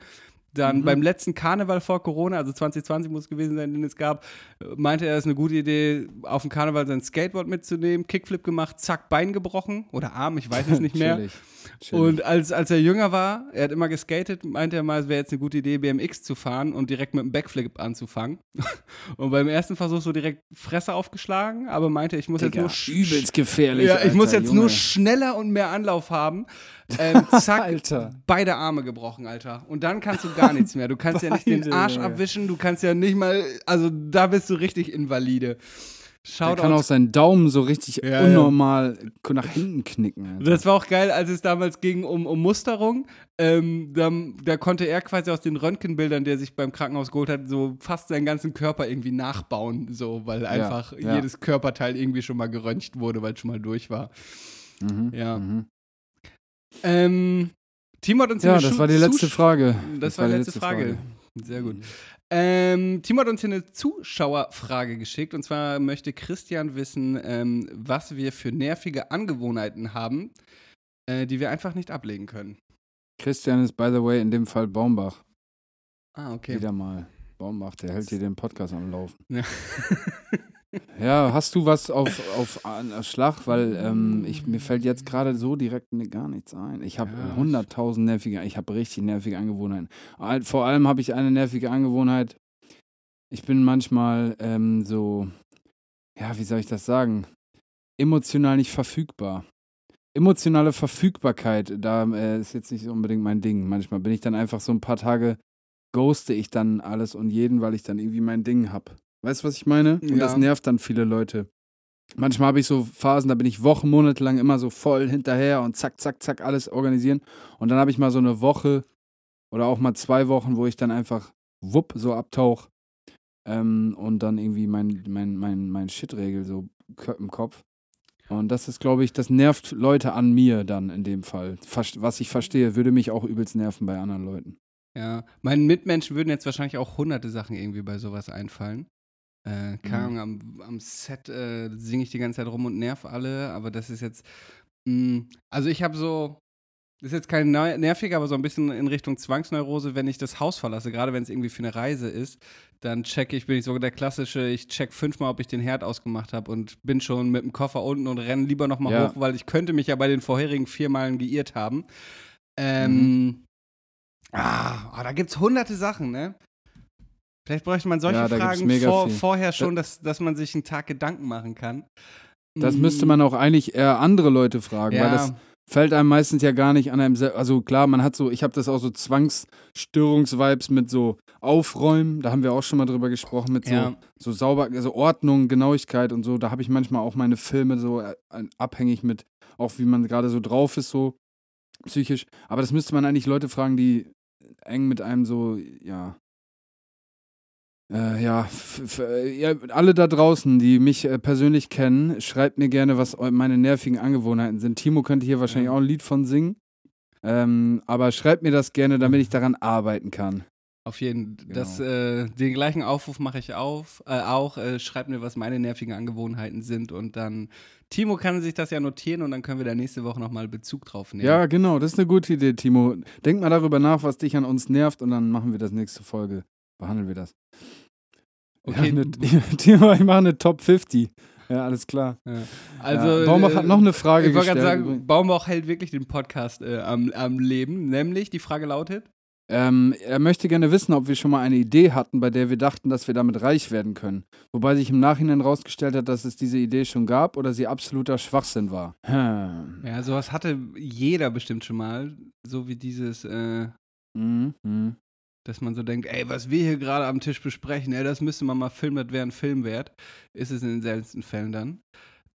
S1: Dann
S3: Mhm.
S1: beim letzten Karneval vor Corona, also 2020 muss es gewesen sein, den es gab, meinte er, es ist eine gute Idee, auf dem Karneval sein Skateboard mitzunehmen, Kickflip gemacht, zack, Bein gebrochen oder Arm, ich weiß es nicht mehr. Und als, als er jünger war, er hat immer geskatet, meinte er mal, es wäre jetzt eine gute Idee, BMX zu fahren und direkt mit einem Backflip anzufangen. Und beim ersten Versuch so direkt Fresse aufgeschlagen, aber meinte, ich muss
S3: Digga,
S1: jetzt nur
S3: übelst gefährlich.
S1: ja, ich
S3: Alter,
S1: muss jetzt
S3: Junge.
S1: nur schneller und mehr Anlauf haben. Ähm, zack,
S3: Alter.
S1: beide Arme gebrochen, Alter. Und dann kannst du gar nichts mehr. Du kannst ja nicht den
S3: Beide,
S1: Arsch
S3: Junge.
S1: abwischen, du kannst ja nicht mal, also da bist du richtig invalide.
S3: Der
S1: Schaut
S3: kann auch seinen Daumen so richtig
S1: Ja, ja.
S3: unnormal nach hinten knicken. Alter.
S1: Das war auch geil, als es damals ging um, um Musterung. Ähm, da, da konnte er quasi aus den Röntgenbildern, die er sich beim Krankenhaus geholt hat, so fast seinen ganzen Körper irgendwie nachbauen, so, weil einfach
S3: ja.
S1: jedes Körperteil irgendwie schon mal geröntgt wurde, weil es schon mal durch war.
S3: Mhm.
S1: Ja.
S3: Mhm.
S1: Ähm, Timo hat uns
S3: Ja, das war die letzte Frage.
S1: Das, war die letzte, Frage. Sehr gut. Ähm, Timo hat uns hier eine Zuschauerfrage geschickt und zwar möchte Christian wissen, ähm, was wir für nervige Angewohnheiten haben, äh, die wir einfach nicht ablegen können.
S3: Christian ist, by the way, in dem Fall Baumbach.
S1: Ah, okay.
S3: Wieder mal. Baumbach, der hält hier den Podcast am Laufen.
S1: Ja.
S3: Ja, hast du was auf, auf, auf Schlag? Weil ähm, ich, mir fällt jetzt gerade so direkt ni- gar nichts ein. Ich habe
S1: Ja,
S3: hunderttausend nervige, ich habe richtig nervige Angewohnheiten. Vor allem habe ich eine nervige Angewohnheit. Ich bin manchmal ähm, so, ja, wie soll ich das sagen? Emotional nicht verfügbar. Emotionale Verfügbarkeit, da äh, ist jetzt nicht unbedingt mein Ding. Manchmal bin ich dann einfach so ein paar Tage, ghoste ich dann alles und jeden, weil ich dann irgendwie mein Ding habe. Weißt du, was ich meine? Und
S1: Ja.
S3: das nervt dann viele Leute. Manchmal habe ich so Phasen, da bin ich Wochen, Monate lang immer so voll hinterher und zack, zack, zack, alles organisieren. Und dann habe ich mal so eine Woche oder auch mal zwei Wochen, wo ich dann einfach wupp so abtauche ähm, und dann irgendwie mein, mein, mein, mein Shit regel so im Kopf. Und das ist, glaube ich, das nervt Leute an mir dann in dem Fall. Was ich verstehe, würde mich auch übelst nerven bei anderen Leuten.
S1: Ja, meinen Mitmenschen würden jetzt wahrscheinlich auch hunderte Sachen irgendwie bei sowas einfallen. Äh, keine Ahnung, am, am Set äh, singe ich die ganze Zeit rum und nerv alle, aber das ist jetzt. Mh, also ich habe so. Das ist jetzt kein nervig, aber so ein bisschen in Richtung Zwangsneurose, wenn ich das Haus verlasse, gerade wenn es irgendwie für eine Reise ist, dann checke ich, bin ich so der klassische, ich check fünfmal, ob ich den Herd ausgemacht habe und bin schon mit dem Koffer unten und renne lieber nochmal
S3: Ja.
S1: hoch, weil ich könnte mich ja bei den vorherigen vier Malen geirrt haben. Ähm, Ah, oh, da gibt's hunderte Sachen, ne? Vielleicht bräuchte man solche
S3: Ja,
S1: Fragen vor, vorher schon, dass, dass man sich einen Tag Gedanken machen kann.
S3: Das
S1: Mm,
S3: müsste man auch eigentlich eher andere Leute fragen, weil
S1: ja,
S3: das fällt einem meistens ja gar nicht an einem selbst. Also klar, man hat so, ich habe das auch so Zwangsstörungsvibes mit so Aufräumen, da haben wir auch schon mal drüber gesprochen, mit so,
S1: Ja.
S3: so sauber, also Ordnung, Genauigkeit und so. Da habe ich manchmal auch meine Filme so äh, abhängig mit, auch wie man gerade so drauf ist, so psychisch. Aber das müsste man eigentlich Leute fragen, die eng mit einem so, ja, Äh, ja, äh, ja, alle da draußen, die mich äh, persönlich kennen, schreibt mir gerne, was meine nervigen Angewohnheiten sind. Timo könnte hier wahrscheinlich
S1: Ja.
S3: auch ein Lied von singen. Ähm, aber schreibt mir das gerne, damit ich daran arbeiten kann.
S1: Auf jeden
S3: Genau.
S1: das, äh, Den gleichen Aufruf mache ich auf, äh, auch. Äh, schreibt mir, was meine nervigen Angewohnheiten sind. Und dann, Timo kann sich das ja notieren und dann können wir da nächste Woche nochmal Bezug drauf nehmen.
S3: Ja, genau, das ist eine gute Idee, Timo. Denk mal darüber nach, was dich an uns nervt und dann machen wir das nächste Folge. Behandeln wir das.
S1: Okay.
S3: Ja, eine, ich mache eine Top 50. Ja, alles klar.
S1: Also,
S3: ja, Baumbach
S1: äh,
S3: hat noch eine Frage
S1: Ich wollte
S3: gestellt.
S1: gerade sagen, Baumbach hält wirklich den Podcast äh, am, am Leben. Nämlich, die Frage lautet:
S3: Ähm, er möchte gerne wissen, ob wir schon mal eine Idee hatten, bei der wir dachten, dass wir damit reich werden können. Wobei sich im Nachhinein herausgestellt hat, dass es diese Idee schon gab oder sie absoluter Schwachsinn war. Hm.
S1: Ja, sowas hatte jeder bestimmt schon mal. So wie dieses, äh,
S3: Mhm.
S1: Dass man so denkt, ey, was wir hier gerade am Tisch besprechen, ey, das müsste man mal filmen, das wäre ein Film wert. Ist es in den seltensten Fällen dann.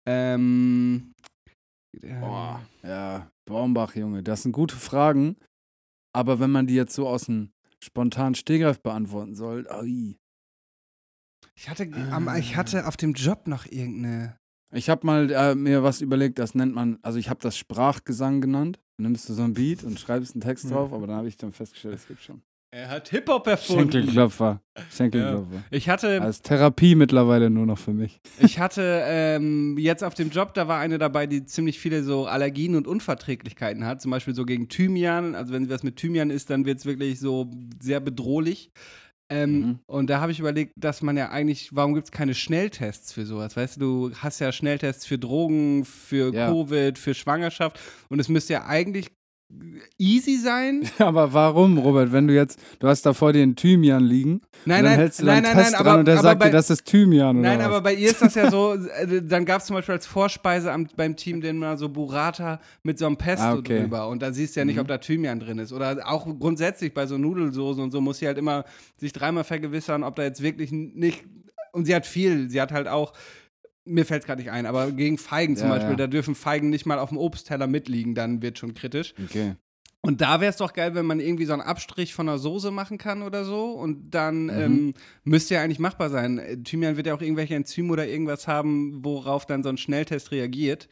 S1: Ähm. äh,
S3: Boah, ja, Baumbach, Junge, das sind gute Fragen. Aber wenn man die jetzt so aus dem spontanen Stehgreif beantworten soll, ai.
S1: Ich hatte, am, ich hatte auf dem Job noch irgendeine.
S3: Ich habe mal äh, mir was überlegt, das nennt man, also ich habe das Sprachgesang genannt. Dann nimmst du so ein Beat und schreibst einen Text
S1: Ja.
S3: drauf, aber dann habe ich dann festgestellt, es gibt schon.
S1: Er hat Hip-Hop erfunden.
S3: Schenkelklopfer. Schenkelklopfer.
S1: Ich hatte,
S3: Als Therapie mittlerweile nur noch für mich.
S1: ich hatte ähm, jetzt auf dem Job, da war eine dabei, die ziemlich viele so Allergien und Unverträglichkeiten hat. Zum Beispiel so gegen Thymian. Also wenn was mit Thymian ist, dann wird es wirklich so sehr bedrohlich. Ähm,
S3: Mhm.
S1: Und da habe ich überlegt, dass man ja eigentlich, warum gibt es keine Schnelltests für sowas? Weißt du, du hast ja Schnelltests für Drogen, für
S3: Ja.
S1: Covid, für Schwangerschaft und es müsste ja eigentlich easy sein.
S3: Aber warum, Robert, wenn du jetzt, du hast da vor dir einen Thymian liegen,
S1: Nein, nein,
S3: hältst du
S1: nein, nein,
S3: Test
S1: nein,
S3: dran
S1: aber,
S3: und der
S1: aber
S3: sagt
S1: bei,
S3: dir, das ist Thymian oder
S1: Nein, aber bei ihr ist das ja so, äh, dann gab es zum Beispiel als Vorspeise am, beim Team den mal so Burrata mit so einem Pesto
S3: Ah, okay.
S1: drüber und da siehst du ja nicht,
S3: Mhm.
S1: ob da Thymian drin ist. Oder auch grundsätzlich bei so Nudelsoßen und so muss sie halt immer sich dreimal vergewissern, ob da jetzt wirklich nicht, und sie hat viel, sie hat halt auch, mir fällt es gerade nicht ein, aber gegen Feigen zum
S3: Ja,
S1: Beispiel,
S3: ja.
S1: da dürfen Feigen nicht mal auf dem Obstteller mitliegen, dann wird schon kritisch.
S3: Okay.
S1: Und da wäre es doch geil, wenn man irgendwie so einen Abstrich von einer Soße machen kann oder so. Und dann
S3: Mhm.
S1: ähm, müsste ja eigentlich machbar sein. Äh, Thymian wird ja auch irgendwelche Enzyme oder irgendwas haben, worauf dann so ein Schnelltest reagiert.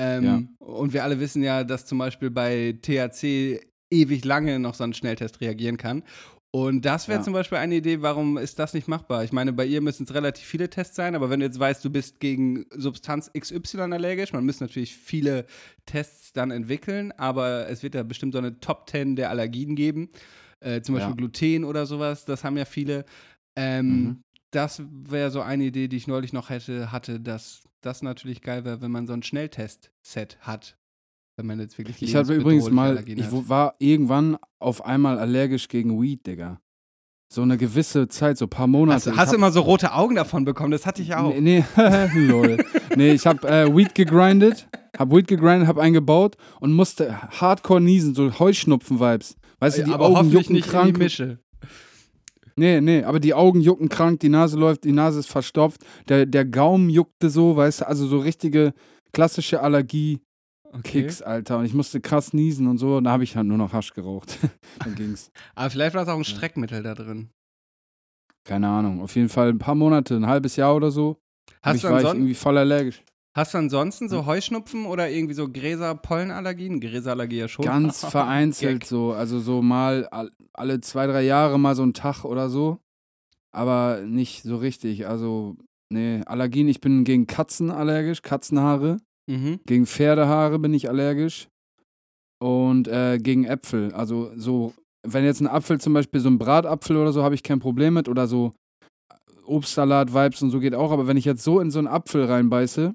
S1: Ähm,
S3: Ja.
S1: Und wir alle wissen ja, dass zum Beispiel bei THC ewig lange noch so ein Schnelltest reagieren kann. Und das wäre
S3: Ja.
S1: zum Beispiel eine Idee, warum ist das nicht machbar? Ich meine, bei ihr müssen es relativ viele Tests sein, aber wenn du jetzt weißt, du bist gegen Substanz XY allergisch, man muss natürlich viele Tests dann entwickeln, aber es wird ja bestimmt so eine Top 10 der Allergien geben. Äh, zum Beispiel
S3: Ja.
S1: Gluten oder sowas, das haben ja viele. Ähm,
S3: Mhm.
S1: Das wäre so eine Idee, die ich neulich noch hätte, hatte, dass das natürlich geil wäre, wenn man so ein Schnelltest-Set hat. Wenn man jetzt wirklich
S3: Ich hatte übrigens mal, ich war irgendwann auf einmal allergisch gegen Weed, Digga. So eine gewisse Zeit, so ein paar Monate.
S1: Hast,
S3: Ich
S1: hast du immer so rote Augen davon bekommen? Das hatte ich auch.
S3: Nee, nee, lol. nee, ich hab äh, Weed gegrindet, hab Weed gegrindet, hab eingebaut und musste hardcore niesen, so Heuschnupfen-Vibes. Weißt du, die
S1: aber
S3: Augen jucken
S1: nicht in
S3: krank.
S1: die Mische.
S3: Nee, nee, aber die Augen jucken krank, die Nase läuft, die Nase ist verstopft, der, der Gaumen juckte so, weißt du, also so richtige klassische Allergie-Kicks,
S1: Okay.
S3: Alter. Und ich musste krass niesen und so, und da habe ich halt nur noch Hasch geraucht. Dann ging's.
S1: Aber vielleicht war es auch ein Streckmittel da drin.
S3: Keine Ahnung. Auf jeden Fall ein paar Monate, ein halbes Jahr oder so.
S1: Hast
S3: ich
S1: du,
S3: war ich irgendwie voll allergisch.
S1: hast du ansonsten so Heuschnupfen oder irgendwie so Gräser-Pollenallergien? Gräserallergie ja schon.
S3: Ganz vereinzelt so. Also so mal all- alle zwei, drei Jahre mal so ein Tag oder so. Aber nicht so richtig. Also, nee, Allergien. Ich bin gegen Katzen allergisch, Katzenhaare.
S1: Mhm.
S3: Gegen Pferdehaare bin ich allergisch. Und äh, gegen Äpfel. Also so, wenn jetzt ein Apfel zum Beispiel, so ein Bratapfel oder so, habe ich kein Problem mit. Oder so Obstsalat, Vibes und so geht auch. Aber wenn ich jetzt so in so einen Apfel reinbeiße,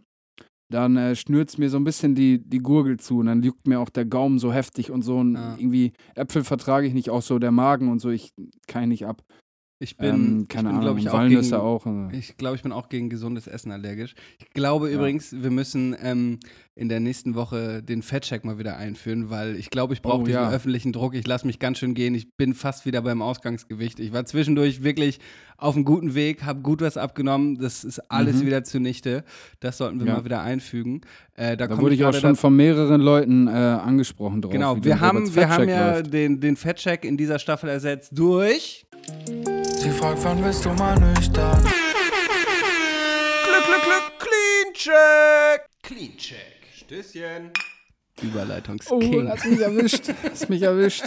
S3: dann äh, schnürt es mir so ein bisschen die, die Gurgel zu. Und dann juckt mir auch der Gaumen so heftig und so. Und
S1: Ah.
S3: irgendwie Äpfel vertrage ich nicht, auch so der Magen und so. Ich kann ich nicht ab.
S1: Ich bin,
S3: ähm, keine
S1: ich bin,
S3: Ahnung,
S1: glaube ich, auch
S3: Walnüsse
S1: gegen,
S3: auch. äh.
S1: Ich glaube, ich bin auch gegen gesundes Essen allergisch. Ich glaube
S3: Ja.
S1: übrigens, wir müssen ähm, in der nächsten Woche den Fettcheck mal wieder einführen, weil ich glaube, ich brauche
S3: Oh,
S1: diesen
S3: ja.
S1: öffentlichen Druck. Ich lasse mich ganz schön gehen. Ich bin fast wieder beim Ausgangsgewicht. Ich war zwischendurch wirklich auf einem guten Weg, habe gut was abgenommen. Das ist alles
S3: Mhm.
S1: wieder zunichte. Das sollten wir
S3: Ja.
S1: mal wieder einfügen. Äh, da
S3: Da wurde ich auch
S1: gerade
S3: schon von mehreren Leuten äh, angesprochen drauf.
S1: Genau, wir haben, wir haben ja den, den Fettcheck in dieser Staffel ersetzt durch
S8: Sie fragt, wann bist du mal nüchtern?
S1: Glück, Glück, Glück, Clean Check. Clean Check. Stößchen.
S3: Oh,
S1: Überleitungsking.
S3: hast mich erwischt. Hast mich erwischt.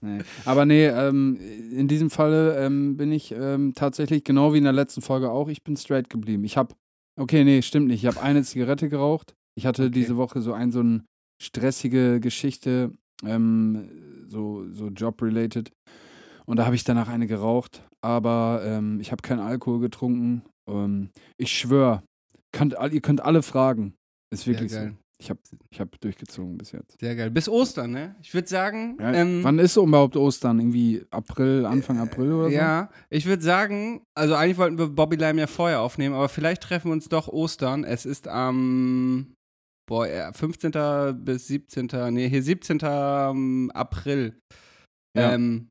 S3: Nee. Aber nee, ähm, in diesem Falle ähm, bin ich ähm, tatsächlich, genau wie in der letzten Folge auch, ich bin straight geblieben. Ich habe, okay, nee, stimmt nicht. Ich habe eine Zigarette geraucht. Ich hatte diese Woche so ein, so eine stressige Geschichte, ähm, so, so job-related. Und da habe ich danach eine geraucht. Aber ähm, ich habe keinen Alkohol getrunken. Ähm, ich schwöre, ihr könnt alle fragen. Ist wirklich
S1: Sehr geil.
S3: so. Ich habe ich hab durchgezogen bis jetzt.
S1: Sehr geil. Bis Ostern, ne? Ich würde sagen,
S3: Ja,
S1: ähm,
S3: wann ist überhaupt Ostern? Irgendwie April, Anfang April oder so?
S1: Ja, ich würde sagen, also eigentlich wollten wir Bobby Lime ja vorher aufnehmen, aber vielleicht treffen wir uns doch Ostern. Es ist am boah, ja, 15. bis 17. Nee, hier 17. April.
S3: Ja.
S1: Ähm,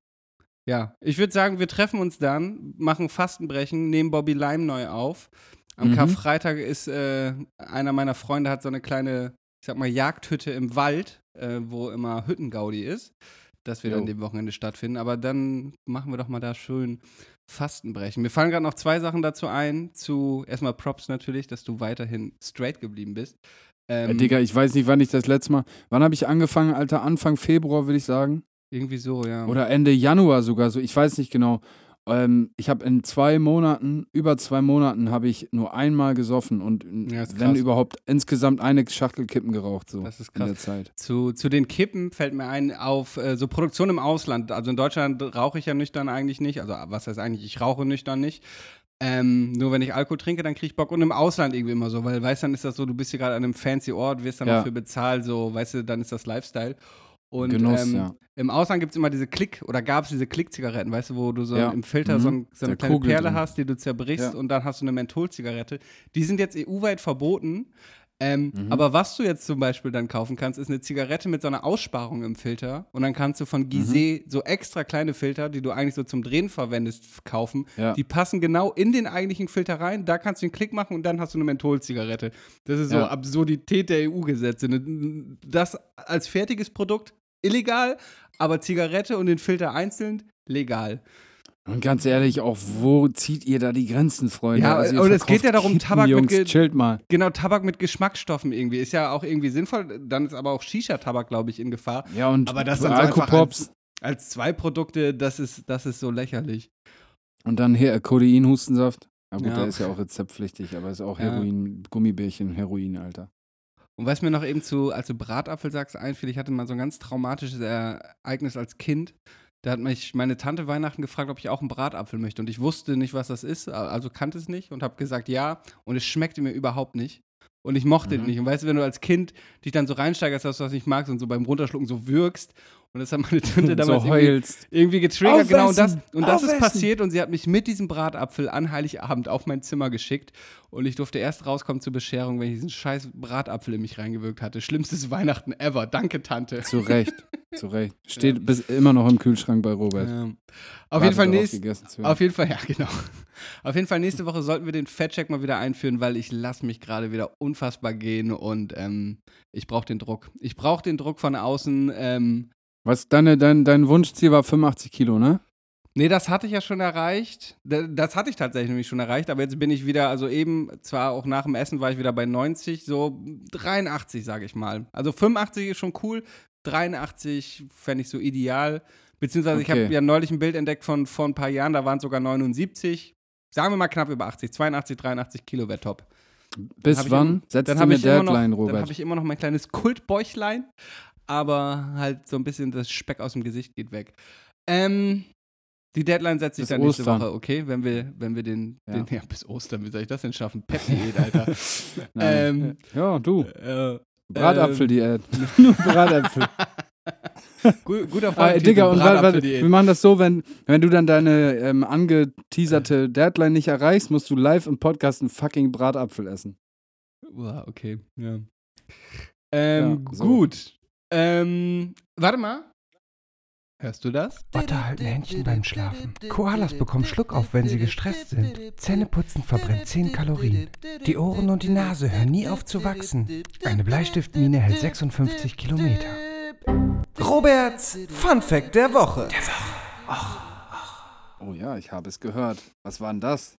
S1: ja, ich würde sagen, wir treffen uns dann, machen Fastenbrechen, nehmen Bobby Lime neu auf. Am
S3: Mhm.
S1: Karfreitag ist äh, einer meiner Freunde hat so eine kleine, ich sag mal, Jagdhütte im Wald, äh, wo immer Hüttengaudi ist. Das wird
S3: Jo.
S1: an dem Wochenende stattfinden. Aber dann machen wir doch mal da schön Fastenbrechen. Mir fallen gerade noch zwei Sachen dazu ein. Zu erstmal Props natürlich, dass du weiterhin straight geblieben bist. Ähm,
S3: Äh, Digga, ich weiß nicht, wann ich das letzte Mal. Wann habe ich angefangen, Alter? Anfang Februar, würde ich sagen.
S1: Irgendwie so, ja.
S3: Oder Ende Januar sogar so. Ich weiß nicht genau. Ähm, ich habe in zwei Monaten, über zwei Monaten, habe ich nur einmal gesoffen und
S1: Ja,
S3: wenn
S1: krass.
S3: überhaupt insgesamt eine Schachtel Kippen geraucht. So
S1: Das ist
S3: in der
S1: krass.
S3: Zeit.
S1: Zu, zu den Kippen fällt mir ein, auf äh, so Produktion im Ausland. Also in Deutschland rauche ich ja nüchtern eigentlich nicht. Also was heißt eigentlich, ich rauche nüchtern nicht. Ähm, nur wenn ich Alkohol trinke, dann kriege ich Bock. Und im Ausland irgendwie immer so, weil weißt dann ist das so, du bist hier gerade an einem fancy Ort, wirst dann
S3: Ja.
S1: dafür bezahlt, so, weißt du, dann ist das Lifestyle. Und
S3: Genuss,
S1: ähm,
S3: ja.
S1: im Ausland gibt es immer diese Klick, oder gab es diese Klick-Zigaretten, weißt du, wo du so
S3: Ja.
S1: im Filter
S3: Mhm.
S1: so, ein, so eine
S3: Der
S1: kleine
S3: Kugel
S1: Perle
S3: drin.
S1: hast, die du zerbrichst
S3: Ja.
S1: und dann hast du eine Mentholzigarette. Die sind jetzt EU-weit verboten. Ähm,
S3: Mhm.
S1: Aber was du jetzt zum Beispiel dann kaufen kannst, ist eine Zigarette mit so einer Aussparung im Filter. Und dann kannst du von Gizeh
S3: Mhm.
S1: so extra kleine Filter, die du eigentlich so zum Drehen verwendest, kaufen.
S3: Ja.
S1: Die passen genau in den eigentlichen Filter rein. Da kannst du den Klick machen und dann hast du eine Mentholzigarette. Das ist so
S3: Ja.
S1: Absurdität der EU-Gesetze. Ne? Das als fertiges Produkt illegal, aber Zigarette und den Filter einzeln legal.
S3: Und ganz ehrlich, auch wo zieht ihr da die Grenzen, Freunde?
S1: Ja,
S3: ihr
S1: und es geht ja darum,
S3: Kippen,
S1: Tabak mit
S3: Jungs,
S1: ge-
S3: chillt mal.
S1: Genau, Tabak mit Geschmacksstoffen irgendwie. Ist ja auch irgendwie sinnvoll. Dann ist aber auch Shisha-Tabak, glaube ich, in Gefahr.
S3: Ja, und
S1: Aber das dann so
S3: Alkopops
S1: Als zwei Produkte, das ist, das ist so lächerlich.
S3: und dann hier Codein-Hustensaft. Na gut,
S1: Ja.
S3: der ist ja auch rezeptpflichtig, aber ist auch
S1: Ja.
S3: Heroin, Gummibärchen, Heroin, Alter.
S1: Und was mir noch eben zu, als du Bratapfel sagst, einfiel, ich hatte mal so ein ganz traumatisches Ereignis als Kind. Da hat mich meine Tante Weihnachten gefragt, ob ich auch einen Bratapfel möchte. Und ich wusste nicht, was das ist, also kannte es nicht und habe gesagt ja. Und es schmeckte mir überhaupt nicht. Und ich mochte
S3: Mhm.
S1: den nicht. Und weißt du, wenn du als Kind dich dann so reinsteigerst, dass du das nicht magst und so beim Runterschlucken so wirkst. Und das hat meine Tante damals
S3: so
S1: irgendwie, irgendwie getriggert. Genau, und das,
S3: Aufessen!
S1: und das ist
S3: Aufessen!
S1: passiert. Und sie hat mich mit diesem Bratapfel an Heiligabend auf mein Zimmer geschickt. Und ich durfte erst rauskommen zur Bescherung, wenn ich diesen scheiß Bratapfel in mich reingewirkt hatte. Schlimmstes Weihnachten ever. Danke, Tante.
S3: Zu Recht, zu Recht. Steht bis immer noch im Kühlschrank bei Robert.
S1: Ja. Auf jeden Fall nächst, auf jeden Fall, ja, genau. Auf jeden Fall nächste Woche sollten wir den Fettcheck mal wieder einführen, weil ich lasse mich gerade wieder unfassbar gehen und ähm, ich brauche den Druck. Ich brauche den Druck von außen. Ähm,
S3: Was, deine, dein, dein Wunschziel war 85 Kilo, ne?
S1: nee, das hatte ich ja schon erreicht. Da- Das hatte ich tatsächlich nämlich schon erreicht, aber jetzt bin ich wieder, also eben, zwar auch nach dem Essen war ich wieder bei 90, so 83, sage ich mal. Also 85 ist schon cool, 83 fände ich so ideal. Beziehungsweise ich
S3: Okay.
S1: habe ja neulich ein Bild entdeckt von vor ein paar Jahren, da waren es sogar 79. Sagen wir mal knapp über 80, 82, 83 Kilo wäre top.
S3: Bis
S1: ich
S3: wann? Setzt du
S1: habe ich, immer noch-
S3: Deadline,
S1: dann
S3: Robert?
S1: hab ich immer noch mein kleines Kultbäuchlein, aber halt so ein bisschen das Speck aus dem Gesicht geht weg. Ähm, die Deadline setze ich
S3: Bis
S1: dann nächste
S3: Ostern.
S1: Woche, okay? Wenn wir, wenn wir den,
S3: Ja.
S1: den, ja, bis Ostern, wie soll ich das denn schaffen? Pep-Diät, Alter. Ähm,
S3: ja, du.
S1: äh,
S3: Bratapfel-Diät. Nur Bratäpfel.
S1: gu- guter
S3: Ah,
S1: Folgentitel,
S3: Digga, und wa- wa-
S1: Bratapfel-Diät.
S3: wir machen das so, wenn, wenn du dann deine ähm, angeteaserte Deadline nicht erreichst, musst du live im Podcast einen fucking Bratapfel essen.
S1: Uah, okay, ja. Ähm,
S3: Ja, so.
S1: gut. Ähm, warte mal. Hörst du das?
S9: Otter halten Händchen beim Schlafen. Koalas bekommen Schluck auf, wenn sie gestresst sind. Zähneputzen verbrennt 10 Kalorien. Die Ohren und die Nase hören nie auf zu wachsen. Eine Bleistiftmine hält 56 Kilometer.
S5: Roberts Fun Fact der Woche.
S3: Oh ja, ich habe es gehört. Was war denn das?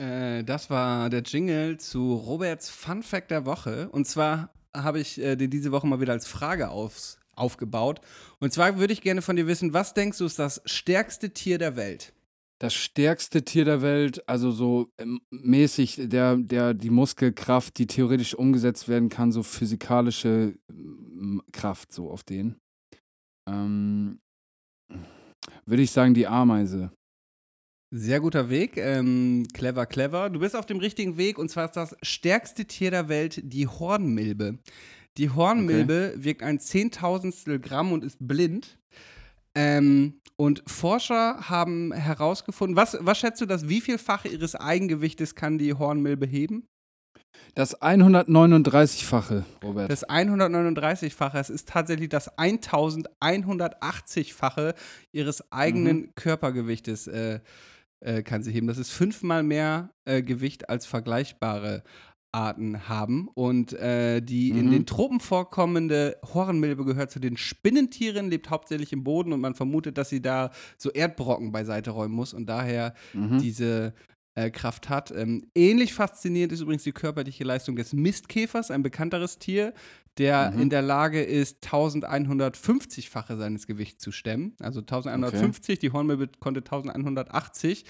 S1: Äh, das war der Jingle zu Roberts Fun Fact der Woche. Und zwar habe ich äh, den diese Woche mal wieder als Frage aufs, aufgebaut. Und zwar würde ich gerne von dir wissen, was denkst du ist das stärkste Tier der Welt?
S3: Das stärkste Tier der Welt, also so ähm, mäßig, der, der, die Muskelkraft, die theoretisch umgesetzt werden kann, so physikalische ähm, Kraft, so auf den. Ähm, würde ich sagen, die Ameise.
S1: Sehr guter Weg. Ähm, clever, clever. Du bist auf dem richtigen Weg und zwar ist das stärkste Tier der Welt die Hornmilbe. Die Hornmilbe wiegt ein Zehntausendstel Gramm und ist blind. Ähm, und Forscher haben herausgefunden, was, was schätzt du, das wie vielfache ihres Eigengewichtes kann die Hornmilbe heben?
S3: Das 139-fache, Robert.
S1: Das 139-fache, es ist tatsächlich das 1180-fache ihres eigenen
S3: Mhm.
S1: Körpergewichtes äh, äh, kann sie heben. Das ist fünfmal mehr äh, Gewicht als vergleichbare Arten haben. Und äh, die in
S3: Mhm.
S1: den Tropen vorkommende Hornmilbe gehört zu den Spinnentieren, lebt hauptsächlich im Boden und man vermutet, dass sie da so Erdbrocken beiseite räumen muss und daher
S3: Mhm.
S1: diese äh, Kraft hat. Ähm, ähnlich faszinierend ist übrigens die körperliche Leistung des Mistkäfers, ein bekannteres Tier, der
S3: Mhm.
S1: in der Lage ist, 1150-fache seines Gewichts zu stemmen. Also 1150, die Hornmilbe konnte 1180.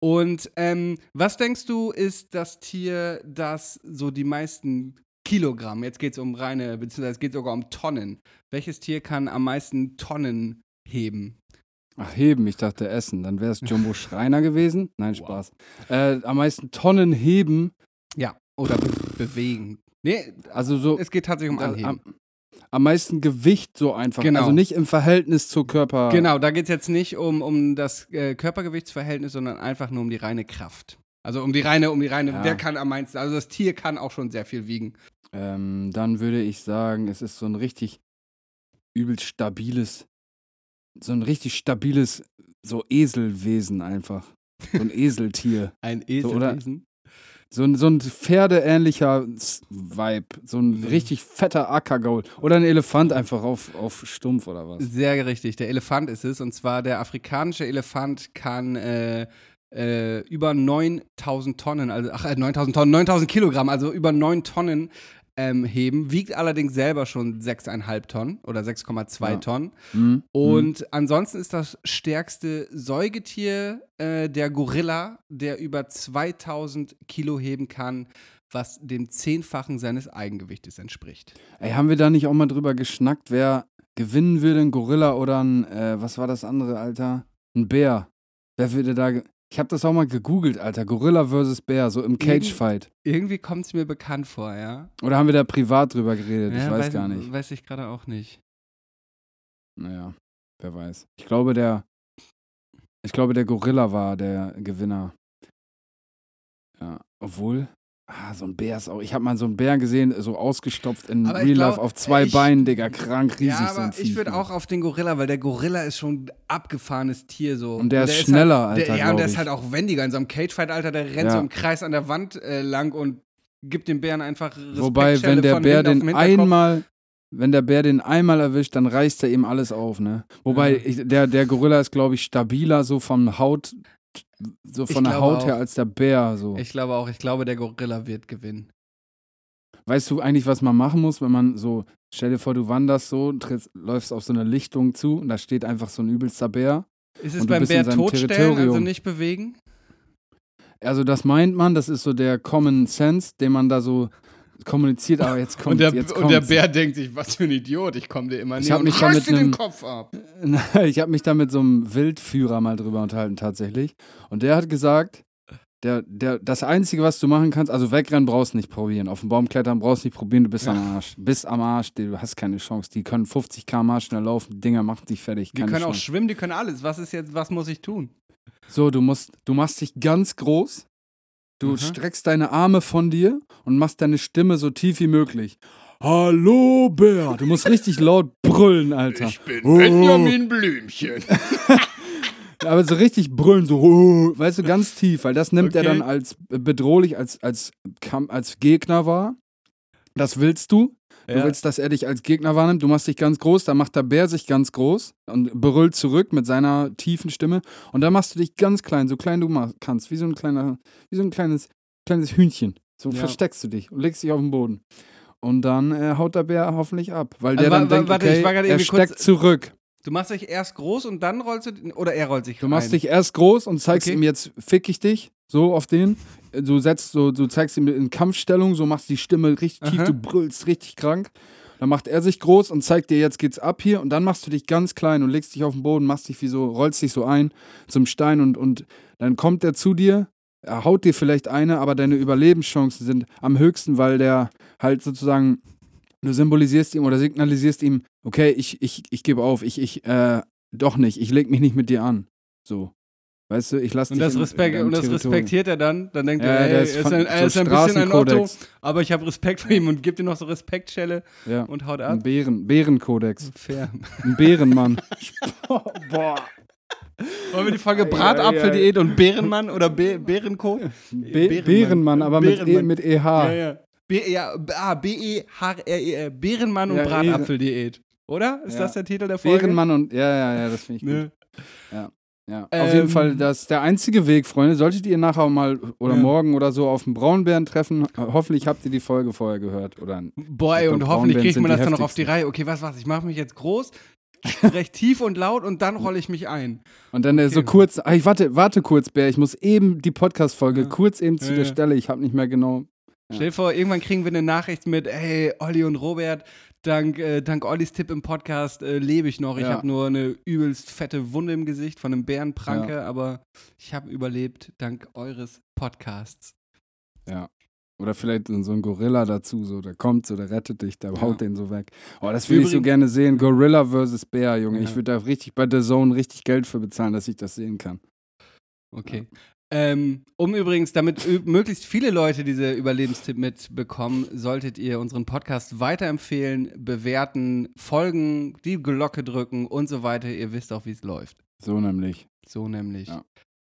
S1: Und ähm, was denkst du, ist das Tier, das so die meisten Kilogramm, jetzt geht es um reine, beziehungsweise es geht sogar um Tonnen. Welches Tier kann am meisten Tonnen heben?
S3: Ach, heben, ich dachte essen. Dann wäre es Jumbo Schreiner gewesen. Nein, Spaß. Äh, am meisten Tonnen heben.
S1: Ja, oder be bewegen. Nee,
S3: Also so.
S1: es geht tatsächlich um Anheben.
S3: am, am meisten Gewicht so einfach.
S1: Genau.
S3: Also nicht im Verhältnis zur Körper.
S1: Genau, da geht es jetzt nicht um, um das äh, Körpergewichtsverhältnis, sondern einfach nur um die reine Kraft. Also um die reine, um die reine,
S3: Ja.
S1: wer kann am meisten, also das Tier kann auch schon sehr viel wiegen.
S3: Ähm, dann würde ich sagen, es ist so ein richtig übelst stabiles, so ein richtig stabiles, so Eselwesen einfach. So ein Eseltier.
S1: Ein
S3: So, oder-
S1: Eselwesen.
S3: So ein, so ein pferdeähnlicher Vibe. So ein richtig fetter Ackergaul. Oder ein Elefant einfach auf, auf Stumpf oder was.
S1: Sehr richtig, der Elefant ist es. Und zwar der afrikanische Elefant kann äh, äh, über 9000 Tonnen, also ach, äh, 9000 Tonnen, 9000 Kilogramm, also über 9 Tonnen ähm, heben, wiegt allerdings selber schon 6,5 Tonnen oder 6,2
S3: Ja.
S1: Tonnen.
S3: Mhm.
S1: Und ansonsten ist das stärkste Säugetier äh, der Gorilla, der über 2000 Kilo heben kann, was dem Zehnfachen seines Eigengewichtes entspricht.
S3: Ey, haben wir da nicht auch mal drüber geschnackt, wer gewinnen würde, ein Gorilla oder ein, äh, was war das andere, Alter? Ein Bär. Wer würde da. Ich habe das auch mal gegoogelt, Alter. Gorilla versus Bär, so im Cage-Fight.
S1: Irgendwie kommt es mir bekannt vor, ja.
S3: Oder haben wir da privat drüber geredet?
S1: ja
S3: ich weiß gar nicht.
S1: Weiß ich gerade auch nicht.
S3: Naja, wer weiß. Ich glaube, der. Ich glaube, der Gorilla war der Gewinner. Ja, obwohl. Ah, so ein Bär ist auch. Ich habe mal so einen Bär gesehen, so ausgestopft in
S1: Aber
S3: Real
S1: ich
S3: Life
S1: glaub,
S3: auf zwei
S1: ich-
S3: Beinen, Digga, krank, riesig
S1: ja,
S3: so
S1: aber ich
S3: Viech,
S1: würde auch auf den Gorilla, weil der Gorilla ist schon ein abgefahrenes Tier so.
S3: Und der ist schneller,
S1: halt, der,
S3: Alter,
S1: Ja, und der
S3: glaub
S1: ist
S3: ich.
S1: halt auch wendiger. In so einem Cagefight, Alter, der rennt
S3: Ja.
S1: so im Kreis an der Wand äh, lang und gibt dem Bären einfach
S3: Wobei,
S1: Respektschelle
S3: wenn der Bär den einmal, wenn der Bär den einmal erwischt, dann reißt er ihm alles auf, ne? Wobei,
S1: Ja.
S3: ich, der, der Gorilla ist, glaube ich, stabiler so von Haut, so von der Haut her
S1: auch.
S3: als der Bär, so.
S1: Ich glaube auch, ich glaube, der Gorilla wird gewinnen.
S3: Weißt du eigentlich, was man machen muss, wenn man so, stell dir vor, du wanderst so, trittst, läufst auf so eine Lichtung zu und da steht einfach so ein übelster Bär.
S1: Ist es beim Bär totstellen, also nicht bewegen?
S3: Also das meint man, das ist so der Common Sense, den man da so kommuniziert, aber jetzt kommt,
S1: und, der,
S3: jetzt
S1: und der. Bär denkt sich, was für ein Idiot, ich komme dir immer näher und
S3: mich da mit
S1: dir den Kopf ab.
S3: Ich habe mich da mit so einem Wildführer mal drüber unterhalten, tatsächlich. Und der hat gesagt, der, der, das Einzige, was du machen kannst, also wegrennen brauchst du nicht probieren. Auf den Baum klettern brauchst du nicht probieren, du bist am Arsch. Bist am Arsch, du hast keine Chance. Die können 50 km schnell laufen, Dinger machen dich fertig.
S1: Die können auch
S3: Chance.
S1: schwimmen, die können alles. Was ist jetzt, was muss ich tun?
S3: So, du musst, du machst dich ganz groß, du
S1: Mhm.
S3: streckst deine Arme von dir und machst deine Stimme so tief wie möglich. Hallo Bär! Du musst richtig laut brüllen, Alter. Ich bin
S1: Blümchen.
S3: Aber so richtig brüllen, so, "Oh", weißt du, ganz tief, weil das nimmt er
S1: Okay.
S3: dann als bedrohlich, als, als, als Gegner wahr. Das willst du. Du
S1: Ja.
S3: willst, dass er dich als Gegner wahrnimmt. Du machst dich ganz groß, dann macht der Bär sich ganz groß und brüllt zurück mit seiner tiefen Stimme. Und dann machst du dich ganz klein, so klein du kannst, wie so ein kleiner, wie so ein kleines, kleines Hühnchen. So
S1: Ja.
S3: versteckst du dich und legst dich auf den Boden. Und dann äh, haut der Bär hoffentlich ab, weil
S1: Also
S3: der
S1: wa-
S3: dann
S1: wa-
S3: denkt,
S1: warte,
S3: okay,
S1: ich war gerade
S3: er steckt zurück.
S1: Du machst dich erst groß und dann rollst du, oder er rollt sich
S3: Du machst dich erst groß und zeigst
S1: Okay.
S3: ihm jetzt, fick ich dich, so auf den. Du setzt so, du zeigst ihm in Kampfstellung, so machst die Stimme richtig tief,
S1: Aha.
S3: du brüllst richtig krank. Dann macht er sich groß und zeigt dir, jetzt geht's ab hier. Und dann machst du dich ganz klein und legst dich auf den Boden, machst dich wie so, rollst dich so ein zum Stein und, und dann kommt er zu dir, er haut dir vielleicht eine, aber deine Überlebenschancen sind am höchsten, weil der halt sozusagen, du symbolisierst ihm oder signalisierst ihm, okay, ich, ich, ich gebe auf, ich, ich, äh, doch nicht, ich leg mich nicht mit dir an. So. Weißt du, ich lass
S1: und
S3: dich
S1: das, Respekt,
S3: in
S1: und das
S3: Territorium.
S1: respektiert er dann. Dann denkt
S3: Ja,
S1: er, ey, er
S3: ist von-
S1: ein, er
S3: so
S1: ist ein bisschen ein Otto, aber ich habe Respekt vor ihm und gibt ihm noch so Respektschelle
S3: Ja.
S1: und haut
S3: Ein
S1: ab.
S3: Bären, Bärenkodex.
S1: Fair.
S3: Ein Bärenmann.
S1: Boah. Wollen wir die
S3: Ei,
S1: Bratapfeldiät und Bärenmann oder Bä Bärenko?
S3: Bä Bärenmann, aber mit, e, mit EH.
S1: Ja, ja. B ja, B- ah, B-E-H-R-E-R. Bärenmann und
S3: Ja,
S1: Bratapfeldiät. Oder? Ist
S3: Ja.
S1: das der Titel der Folge?
S3: Bärenmann und, ja, ja, ja, das finde ich
S1: Ne?
S3: gut. Ja. Ja, auf
S1: Ähm,
S3: jeden Fall, das ist der einzige Weg, Freunde. Solltet ihr nachher mal oder
S1: Ja.
S3: morgen oder so auf dem Braunbären treffen, hoffentlich habt ihr die Folge vorher gehört. Oder
S1: Boah, ey, und hoffentlich kriegt man das dann noch auf die. Reihe. Okay, was, was? Ich mache mich jetzt groß, recht tief und laut und dann rolle ich mich ein.
S3: Und dann äh, so
S1: Okay.
S3: kurz, ah, ich warte, warte kurz, Bär, ich muss eben die Podcast-Folge
S1: Ja.
S3: kurz eben zu
S1: Ja,
S3: der. Stelle, ich habe nicht mehr genau.
S1: Stell dir vor, irgendwann kriegen wir eine Nachricht mit, hey, Olli und Robert, dank, äh, dank Ollis Tipp im Podcast äh, lebe ich noch. Ich
S3: Ja.
S1: habe nur eine übelst fette Wunde im Gesicht von einem Bärenpranke, aber ich habe überlebt dank eures Podcasts.
S3: Ja. Oder vielleicht so ein Gorilla dazu, so, der kommt so, der rettet dich, der
S1: Ja.
S3: haut den so weg. Oh, das würde ich so gerne sehen. Gorilla versus Bär, Junge.
S1: Ja.
S3: Ich würde da richtig bei The Zone richtig Geld für bezahlen, dass ich das sehen kann.
S1: Okay. Ähm, um übrigens, damit möglichst viele Leute diese Überlebenstipp mitbekommen, solltet ihr unseren Podcast weiterempfehlen, bewerten, folgen, die Glocke drücken und so weiter. Ihr wisst auch, wie es läuft.
S3: So nämlich.
S1: So nämlich.
S3: Ja.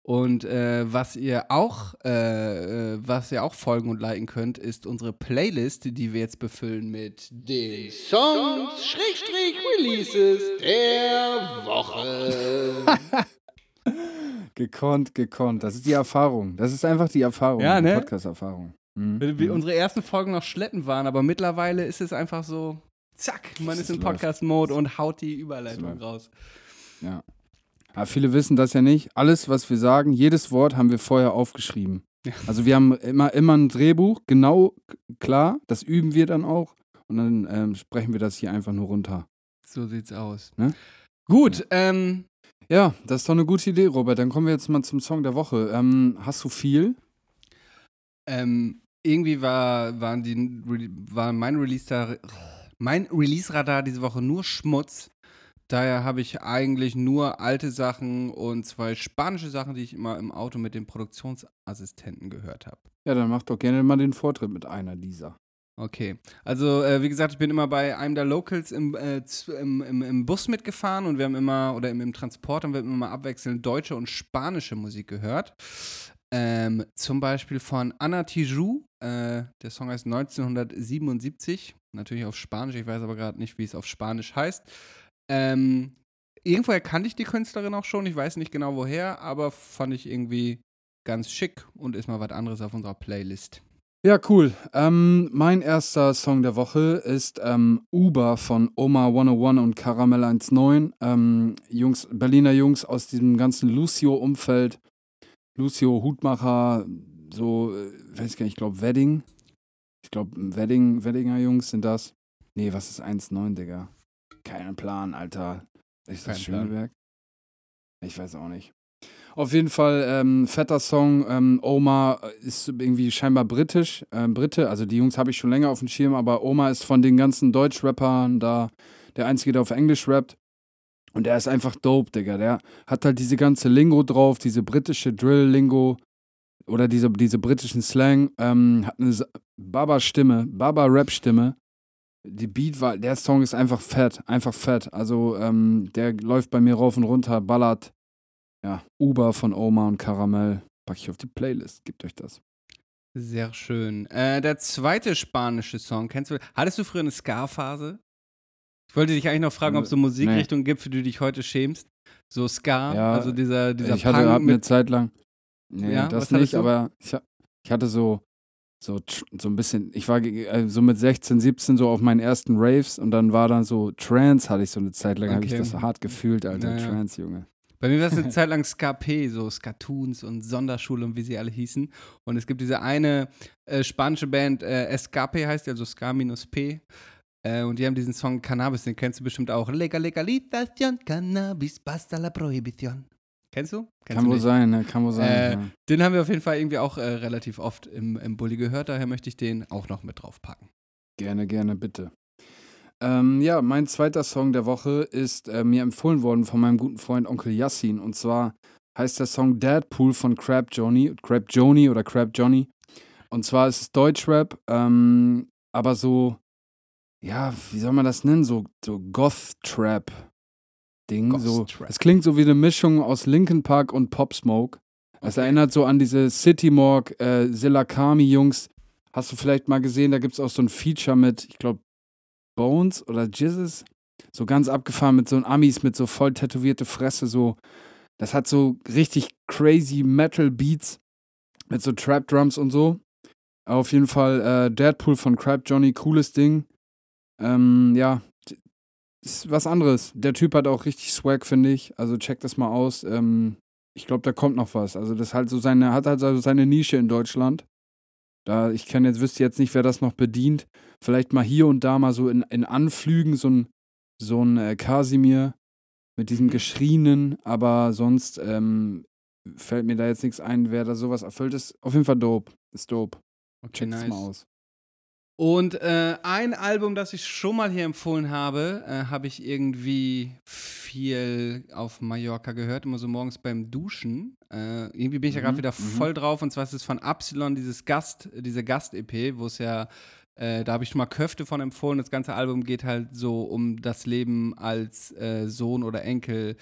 S1: Und äh, was ihr auch, äh, äh, was ihr auch folgen und liken könnt, ist unsere Playlist, die wir jetzt befüllen mit den
S5: Songs, Releases der Woche.
S3: Gekonnt, gekonnt. Das ist die Erfahrung. Das ist einfach die Erfahrung.
S1: Ja, ne?
S3: Podcast-Erfahrung. Mhm.
S1: Wie, wie
S3: Mhm.
S1: unsere ersten Folgen noch schleppen waren, aber mittlerweile ist es einfach so, zack, man ist
S3: Es
S1: im. Podcast-Mode und haut die Überleitung raus.
S3: Ja. Aber viele wissen das ja nicht. Alles, was wir sagen, jedes Wort haben wir vorher aufgeschrieben.
S1: Ja.
S3: Also wir haben immer, immer ein Drehbuch, genau klar, das üben wir dann auch. Und dann ähm, sprechen wir das hier einfach nur runter.
S1: So sieht's aus.
S3: Ne?
S1: Gut, ähm,
S3: Ja, das ist doch eine gute Idee, Robert. Dann kommen wir jetzt mal zum Song der Woche. Ähm, hast du viel?
S1: ähm, irgendwie war, waren die, war mein Release mein Release-Radar diese Woche nur Schmutz. Daher habe ich eigentlich nur alte Sachen und zwei spanische Sachen, die ich immer im Auto mit dem Produktionsassistenten gehört habe.
S3: Ja, dann mach doch gerne mal den Vortritt mit einer dieser.
S1: Okay, also äh, wie gesagt, ich bin immer bei einem der Locals im, äh, im, im, im Bus mitgefahren und wir haben immer, oder im, im Transport, und wir haben immer abwechselnd deutsche und spanische Musik gehört. Ähm, zum Beispiel von Anna Tijoux, äh, der Song heißt 1977, natürlich auf Spanisch, ich weiß aber gerade nicht, wie es auf Spanisch heißt. Ähm, irgendwoher kannte ich die Künstlerin auch schon, ich weiß nicht genau woher, aber fand ich irgendwie ganz schick und ist mal was anderes auf unserer Playlist.
S3: Ja, cool. Ähm, mein erster Song der Woche ist ähm, Uber von Oma 101 und Caramel 19. Ähm, Jungs, Berliner Jungs aus diesem ganzen Lucio-Umfeld. Lucio, Hutmacher, so, äh, weiß gar nicht, ich glaube Wedding. Ich glaube, Wedding, Weddinger Jungs sind das. Nee, was ist 1,9, Digga? Keinen Plan, Alter. Ist das
S1: Kein Plan.
S3: Schöneberg? Ich weiß auch nicht. Auf jeden Fall ähm, fetter Song. Ähm, Oma ist irgendwie scheinbar britisch. Ähm, Brite, also die Jungs habe ich schon länger auf dem Schirm, aber Oma ist von den ganzen Deutsch-Rappern da der Einzige, der auf Englisch rappt. Und der ist einfach dope, Digga. Der hat halt diese ganze Lingo drauf, diese britische Drill-Lingo oder diese, diese britischen Slang. Ähm, hat eine Baba-Stimme, Baba-Rap-Stimme. Die Beat war, der Song ist einfach fett, einfach fett. Also ähm, der läuft bei mir rauf und runter, ballert. Ja, Uber von Oma und Karamell. Pack ich auf die Playlist, gebt euch das.
S1: Sehr schön. Äh, der zweite spanische Song, kennst du, hattest du früher eine Ska-Phase? Ich wollte dich eigentlich noch fragen, ob es so Musikrichtungen gibt, für die du dich heute schämst. So Ska,
S3: Ja,
S1: also dieser, dieser
S3: ich hatte
S1: Punk
S3: hab eine
S1: mit,
S3: Zeit lang. Nee,
S1: Ja,
S3: das nicht, aber ich, ich hatte so, so, so ein bisschen, ich war äh, so mit 16, 17 so auf meinen ersten Raves und dann war dann so Trance, hatte ich so eine Zeit lang, habe ich
S1: Okay.
S3: das hart gefühlt, Alter.
S1: Ja, ja.
S3: Trance, Junge.
S1: Bei mir war es eine Zeit lang Ska-P, so Skatoons und Sonderschule und wie sie alle hießen. Und es gibt diese eine äh, spanische Band, äh, Escape heißt die, also Ska-P. Äh, und die haben diesen Song Cannabis, den kennst du bestimmt auch. Legal Legalización, Cannabis, basta la prohibición. Kennst du? Kennst
S3: Kann wohl sein, ne? Kann wohl sein.
S1: Äh,
S3: ja.
S1: Den haben wir auf jeden Fall irgendwie auch äh, relativ oft im, im Bulli gehört, daher möchte ich den auch noch mit draufpacken.
S3: Gerne, gerne, bitte. Ähm, ja, mein zweiter Song der Woche ist äh, mir empfohlen worden von meinem guten Freund Onkel Yassin. Und zwar heißt der Song Deadpool von Crab Johnny, Crab Joni oder Crab Johnny. Und zwar ist es Deutschrap, ähm, aber so, ja, wie soll man das nennen? So, so Goth-Trap-Ding. So,
S1: Goth-Trap.
S3: es klingt so wie eine Mischung aus Linkin Park und Pop Smoke. Es erinnert so an diese City Morgue, äh, Silakami-Jungs. Hast du vielleicht mal gesehen, da gibt es auch so ein Feature mit, ich glaube, Bones oder Jizzes. So ganz abgefahren mit so einem Amis mit so voll tätowierte Fresse, so. Das hat so richtig crazy Metal Beats mit so Trap Drums und so. Auf jeden Fall äh, Deadpool von Crab Johnny, cooles Ding. Ähm, ja, ist was anderes. Der Typ hat auch richtig Swag, finde ich. Also check das mal aus. Ähm, ich glaube, da kommt noch was. Also das halt so seine, hat halt so seine Nische in Deutschland. Da, ich kann jetzt, wüsste jetzt nicht, wer das noch bedient. Vielleicht mal hier und da mal so in, in Anflügen so ein, so ein äh, Kasimir mit diesem Geschrieenen, aber sonst ähm, fällt mir da jetzt nichts ein, wer da sowas erfüllt ist. Auf jeden Fall dope. Ist dope.
S1: Okay,
S3: Check das mal aus.
S1: Und äh, ein Album, das ich schon mal hier empfohlen habe, äh, habe ich irgendwie viel auf Mallorca gehört, immer so morgens beim Duschen. Äh, irgendwie bin ich ja gerade
S3: Mhm,
S1: wieder
S3: mhm.
S1: voll drauf und zwar ist es von Absilon, dieses Gast, diese Gast-EP, wo es ja, äh, da habe ich schon mal Köfte von empfohlen. Das ganze Album geht halt so um das Leben als äh, Sohn oder Enkel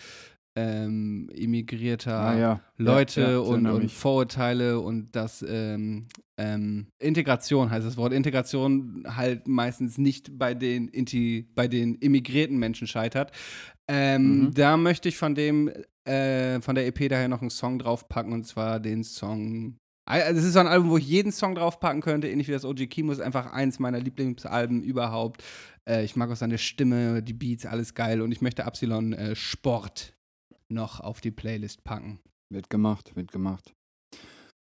S1: ähm, immigrierter
S3: Ah, ja.
S1: Leute
S3: ja, ja,
S1: und, und. Vorurteile und das ähm, ähm, Integration heißt das Wort. Integration halt meistens nicht bei den, Inti bei den immigrierten Menschen scheitert. Ähm,
S3: Mhm.
S1: Da möchte ich von dem, äh, von der EP daher noch einen Song draufpacken und zwar den Song. Also es ist so ein Album, wo ich jeden Song draufpacken könnte, ähnlich wie das OG Kimo, ist einfach eins meiner Lieblingsalben überhaupt. Äh, ich mag auch seine Stimme, die Beats, alles geil und ich möchte Absilon äh, Sport noch auf die Playlist packen.
S3: Wird gemacht, wird gemacht.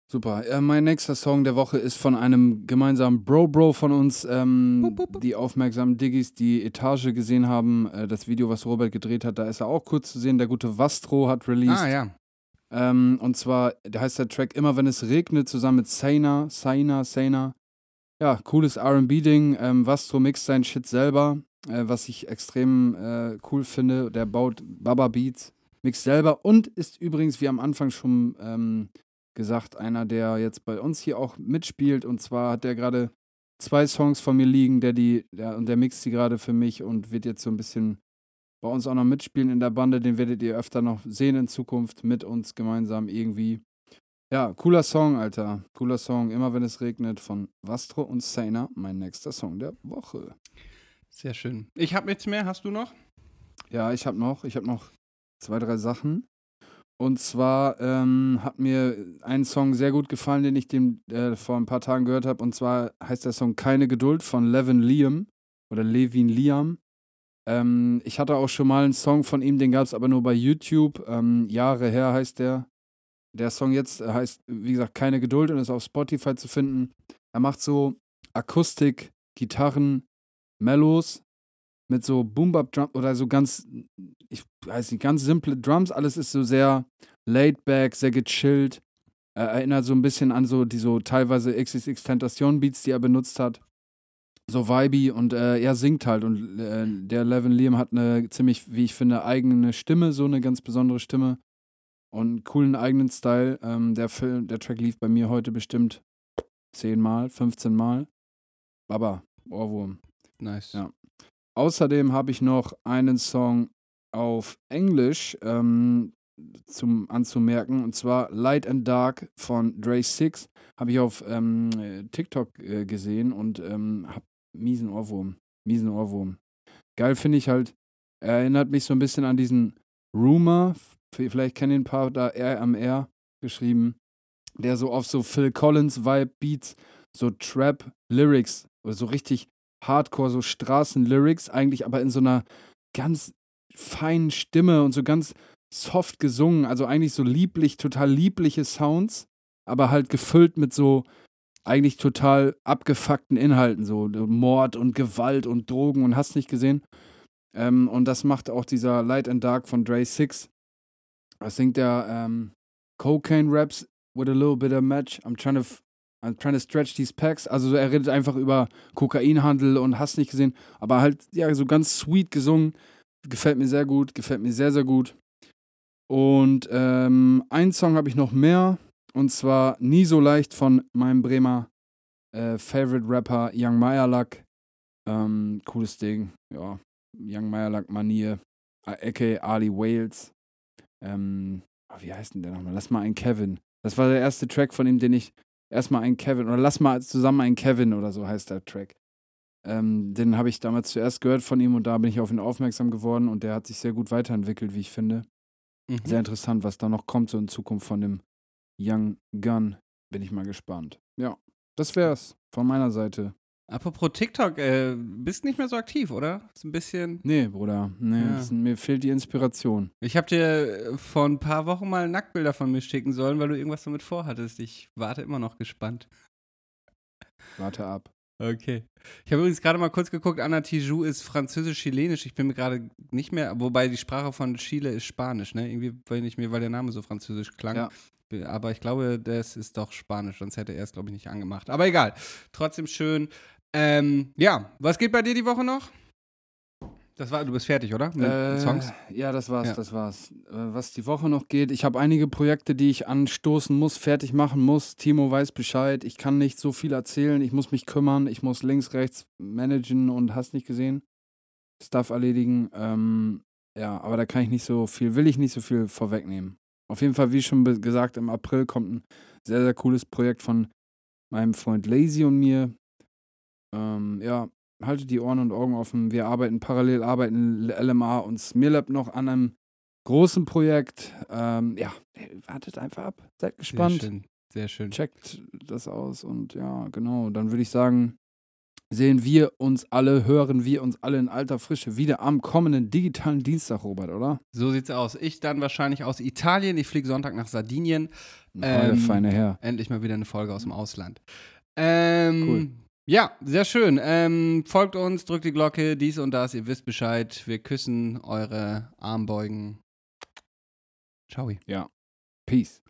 S3: Super. Äh, mein nächster Song der Woche ist von einem gemeinsamen Bro-Bro von uns. Ähm, die aufmerksamen Diggis, die Etage gesehen haben, äh, das Video, was Robert gedreht hat, da ist er auch kurz zu sehen. Der gute Vastro hat released.
S1: Ah ja.
S3: Ähm, und zwar, der heißt der Track Immer wenn es regnet, zusammen mit Saina, Saina, Saina. Ja, cooles RB-Ding. Ähm, Vastro mixt sein Shit selber, äh, was ich extrem äh, cool finde. Der baut Baba Beats, mixt selber und ist übrigens, wie am Anfang schon ähm, gesagt, einer, der jetzt bei uns hier auch mitspielt. Und zwar hat der gerade zwei Songs von mir liegen, der die, der, und der mixt die gerade für mich und wird jetzt so ein bisschen bei uns auch noch mitspielen in der Bande. Den werdet ihr öfter noch sehen in Zukunft mit uns gemeinsam irgendwie. Ja, cooler Song, Alter. Cooler Song. Immer wenn es regnet von Vastro und Saina. Mein nächster Song der Woche.
S1: Sehr schön. Ich habe nichts mehr. Hast du noch?
S3: Ja, ich habe noch, ich habe noch zwei, drei Sachen. Und zwar ähm, hat mir ein Song sehr gut gefallen, den ich dem, äh, vor ein paar Tagen gehört habe. Und zwar heißt der Song Keine Geduld von Levin Liam oder Levin Liam. Ähm, ich hatte auch schon mal einen Song von ihm, den gab es aber nur bei YouTube. Ähm, Jahre her heißt der. Der Song jetzt äh, heißt, wie gesagt, Keine Geduld und ist auf Spotify zu finden. Er macht so Akustik, Gitarren, Mellows mit so Boom-Bap-Drum oder so ganz, ich weiß nicht, ganz simple Drums. Alles ist so sehr laid back, sehr gechillt. Äh, erinnert so ein bisschen an so die so teilweise XXX Tentation Beats, die er benutzt hat. So vibey und äh, er singt halt und äh, der Levin Liam hat eine ziemlich, wie ich finde, eigene Stimme, so eine ganz besondere Stimme und einen coolen eigenen Style. Ähm, der Film, der Track lief bei mir heute bestimmt 10 Mal, 15 Mal. Baba, Ohrwurm.
S1: Nice.
S3: Ja. Außerdem habe ich noch einen Song auf Englisch ähm, zum anzumerken und zwar Light and Dark von Dre Six. habe ich auf ähm, äh, TikTok äh, gesehen und ähm, hab miesen Ohrwurm. Miesen Ohrwurm. Geil finde ich halt, er erinnert mich so ein bisschen an diesen Rumor, vielleicht kennen ihn ein paar da RMR geschrieben, der so auf so Phil Collins Vibe Beats, so Trap Lyrics so richtig Hardcore, so Straßen-Lyrics, eigentlich aber in so einer ganz feinen Stimme und so ganz soft gesungen, also eigentlich so lieblich, total liebliche Sounds, aber halt gefüllt mit so eigentlich total abgefuckten Inhalten, so Mord und Gewalt und Drogen und hast nicht gesehen. Ähm, und das macht auch dieser Light and Dark von Dre 6. Da singt er ähm, Cocaine Raps with a little bit of match. I'm trying to, I'm trying to stretch these packs. Also so, er redet einfach über Kokainhandel und hast nicht gesehen, aber halt ja so ganz sweet gesungen. Gefällt mir sehr gut, gefällt mir sehr, sehr gut. Und ähm, einen Song habe ich noch mehr. Und zwar Nie so leicht von meinem Bremer äh, Favorite Rapper Young Meyerlack. Ähm, cooles Ding. Ja, Young Meyerlack Manier. aka Ali Wales. Ähm, ah, wie heißt denn der nochmal? Lass mal einen Kevin. Das war der erste Track von ihm, den ich erstmal einen Kevin oder lass mal zusammen einen Kevin oder so heißt der Track. Ähm, den habe ich damals zuerst gehört von ihm und da bin ich auf ihn aufmerksam geworden und der hat sich sehr gut weiterentwickelt, wie ich finde.
S1: Mhm.
S3: Sehr interessant, was da noch kommt, so in Zukunft von dem Young Gun. Bin ich mal gespannt. Ja, das wär's von meiner Seite.
S1: Apropos TikTok, äh, bist nicht mehr so aktiv, oder? Ist ein bisschen.
S3: Nee, Bruder, nee,
S1: Ja.
S3: das, mir fehlt die Inspiration.
S1: Ich habe dir äh, vor ein paar Wochen mal Nacktbilder von mir schicken sollen, weil du irgendwas damit vorhattest. Ich warte immer noch gespannt.
S3: Warte ab.
S1: Okay. Ich habe übrigens gerade mal kurz geguckt, Anna Tijoux ist französisch-chilenisch. Ich bin mir gerade nicht mehr, wobei die Sprache von Chile ist Spanisch, ne? Irgendwie, weil nicht mehr, weil der Name so französisch klang.
S3: Ja.
S1: Aber ich glaube, das ist doch Spanisch, sonst hätte er es, glaube ich, nicht angemacht. Aber egal. Trotzdem schön. Ähm, ja, was geht bei dir die Woche noch? Das war, du bist fertig, oder? Mit
S3: Äh,
S1: Songs?
S3: Ja, das war's,
S1: Ja.
S3: das war's. Äh, was die Woche noch geht, ich habe einige Projekte, die ich anstoßen muss, fertig machen muss. Timo weiß Bescheid. Ich kann nicht so viel erzählen. Ich muss mich kümmern. Ich muss links, rechts managen und hast nicht gesehen. Stuff erledigen. Ähm, ja, aber da kann ich nicht so viel, will ich nicht so viel vorwegnehmen. Auf jeden Fall, wie schon gesagt, im April kommt ein sehr, sehr cooles Projekt von meinem Freund Lazy und mir. Ähm, ja, haltet die Ohren und Augen offen. Wir arbeiten parallel, arbeiten LMA und Smirlab noch an einem großen Projekt. Ähm, ja, wartet einfach ab. Seid gespannt.
S1: Sehr schön. Sehr schön.
S3: Checkt das aus und ja, genau. Dann würde ich sagen, sehen wir uns alle, hören wir uns alle in alter Frische wieder am kommenden digitalen Dienstag, Robert, oder?
S1: So sieht's aus. Ich dann wahrscheinlich aus Italien. Ich fliege Sonntag nach Sardinien.
S3: Ähm,
S1: Ähm,
S3: feine Herr.
S1: Endlich mal wieder eine Folge aus dem Ausland. Ähm,
S3: Cool.
S1: Ja, sehr schön. Ähm, folgt uns, drückt die Glocke, dies und das. Ihr wisst Bescheid. Wir küssen eure Armbeugen. Ciao.
S3: Ja. Peace.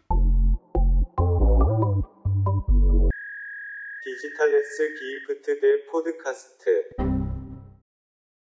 S2: 디지털 예스 기프트 대 포드카스트